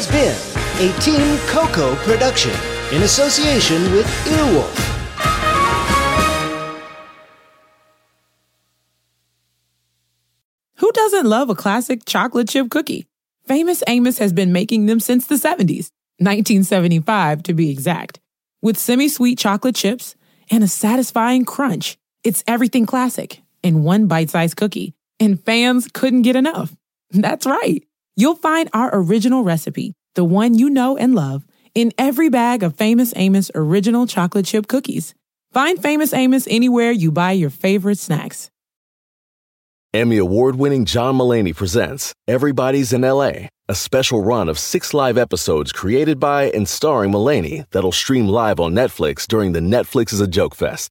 S5: Has been a Team Coco production in association with Earwolf.
S8: Who doesn't love a classic chocolate chip cookie? Famous Amos has been making them since the 70s, 1975 to be exact. With semi sweet chocolate chips and a satisfying crunch. It's everything classic in one bite sized cookie, and fans couldn't get enough. That's right. You'll find our original recipe, the one you know and love, in every bag of Famous Amos original chocolate chip cookies. Find Famous Amos anywhere you buy your favorite snacks.
S9: Emmy award winning John Mulaney presents Everybody's in LA, a special run of six live episodes created by and starring Mulaney that'll stream live on Netflix during the Netflix is a Joke Fest.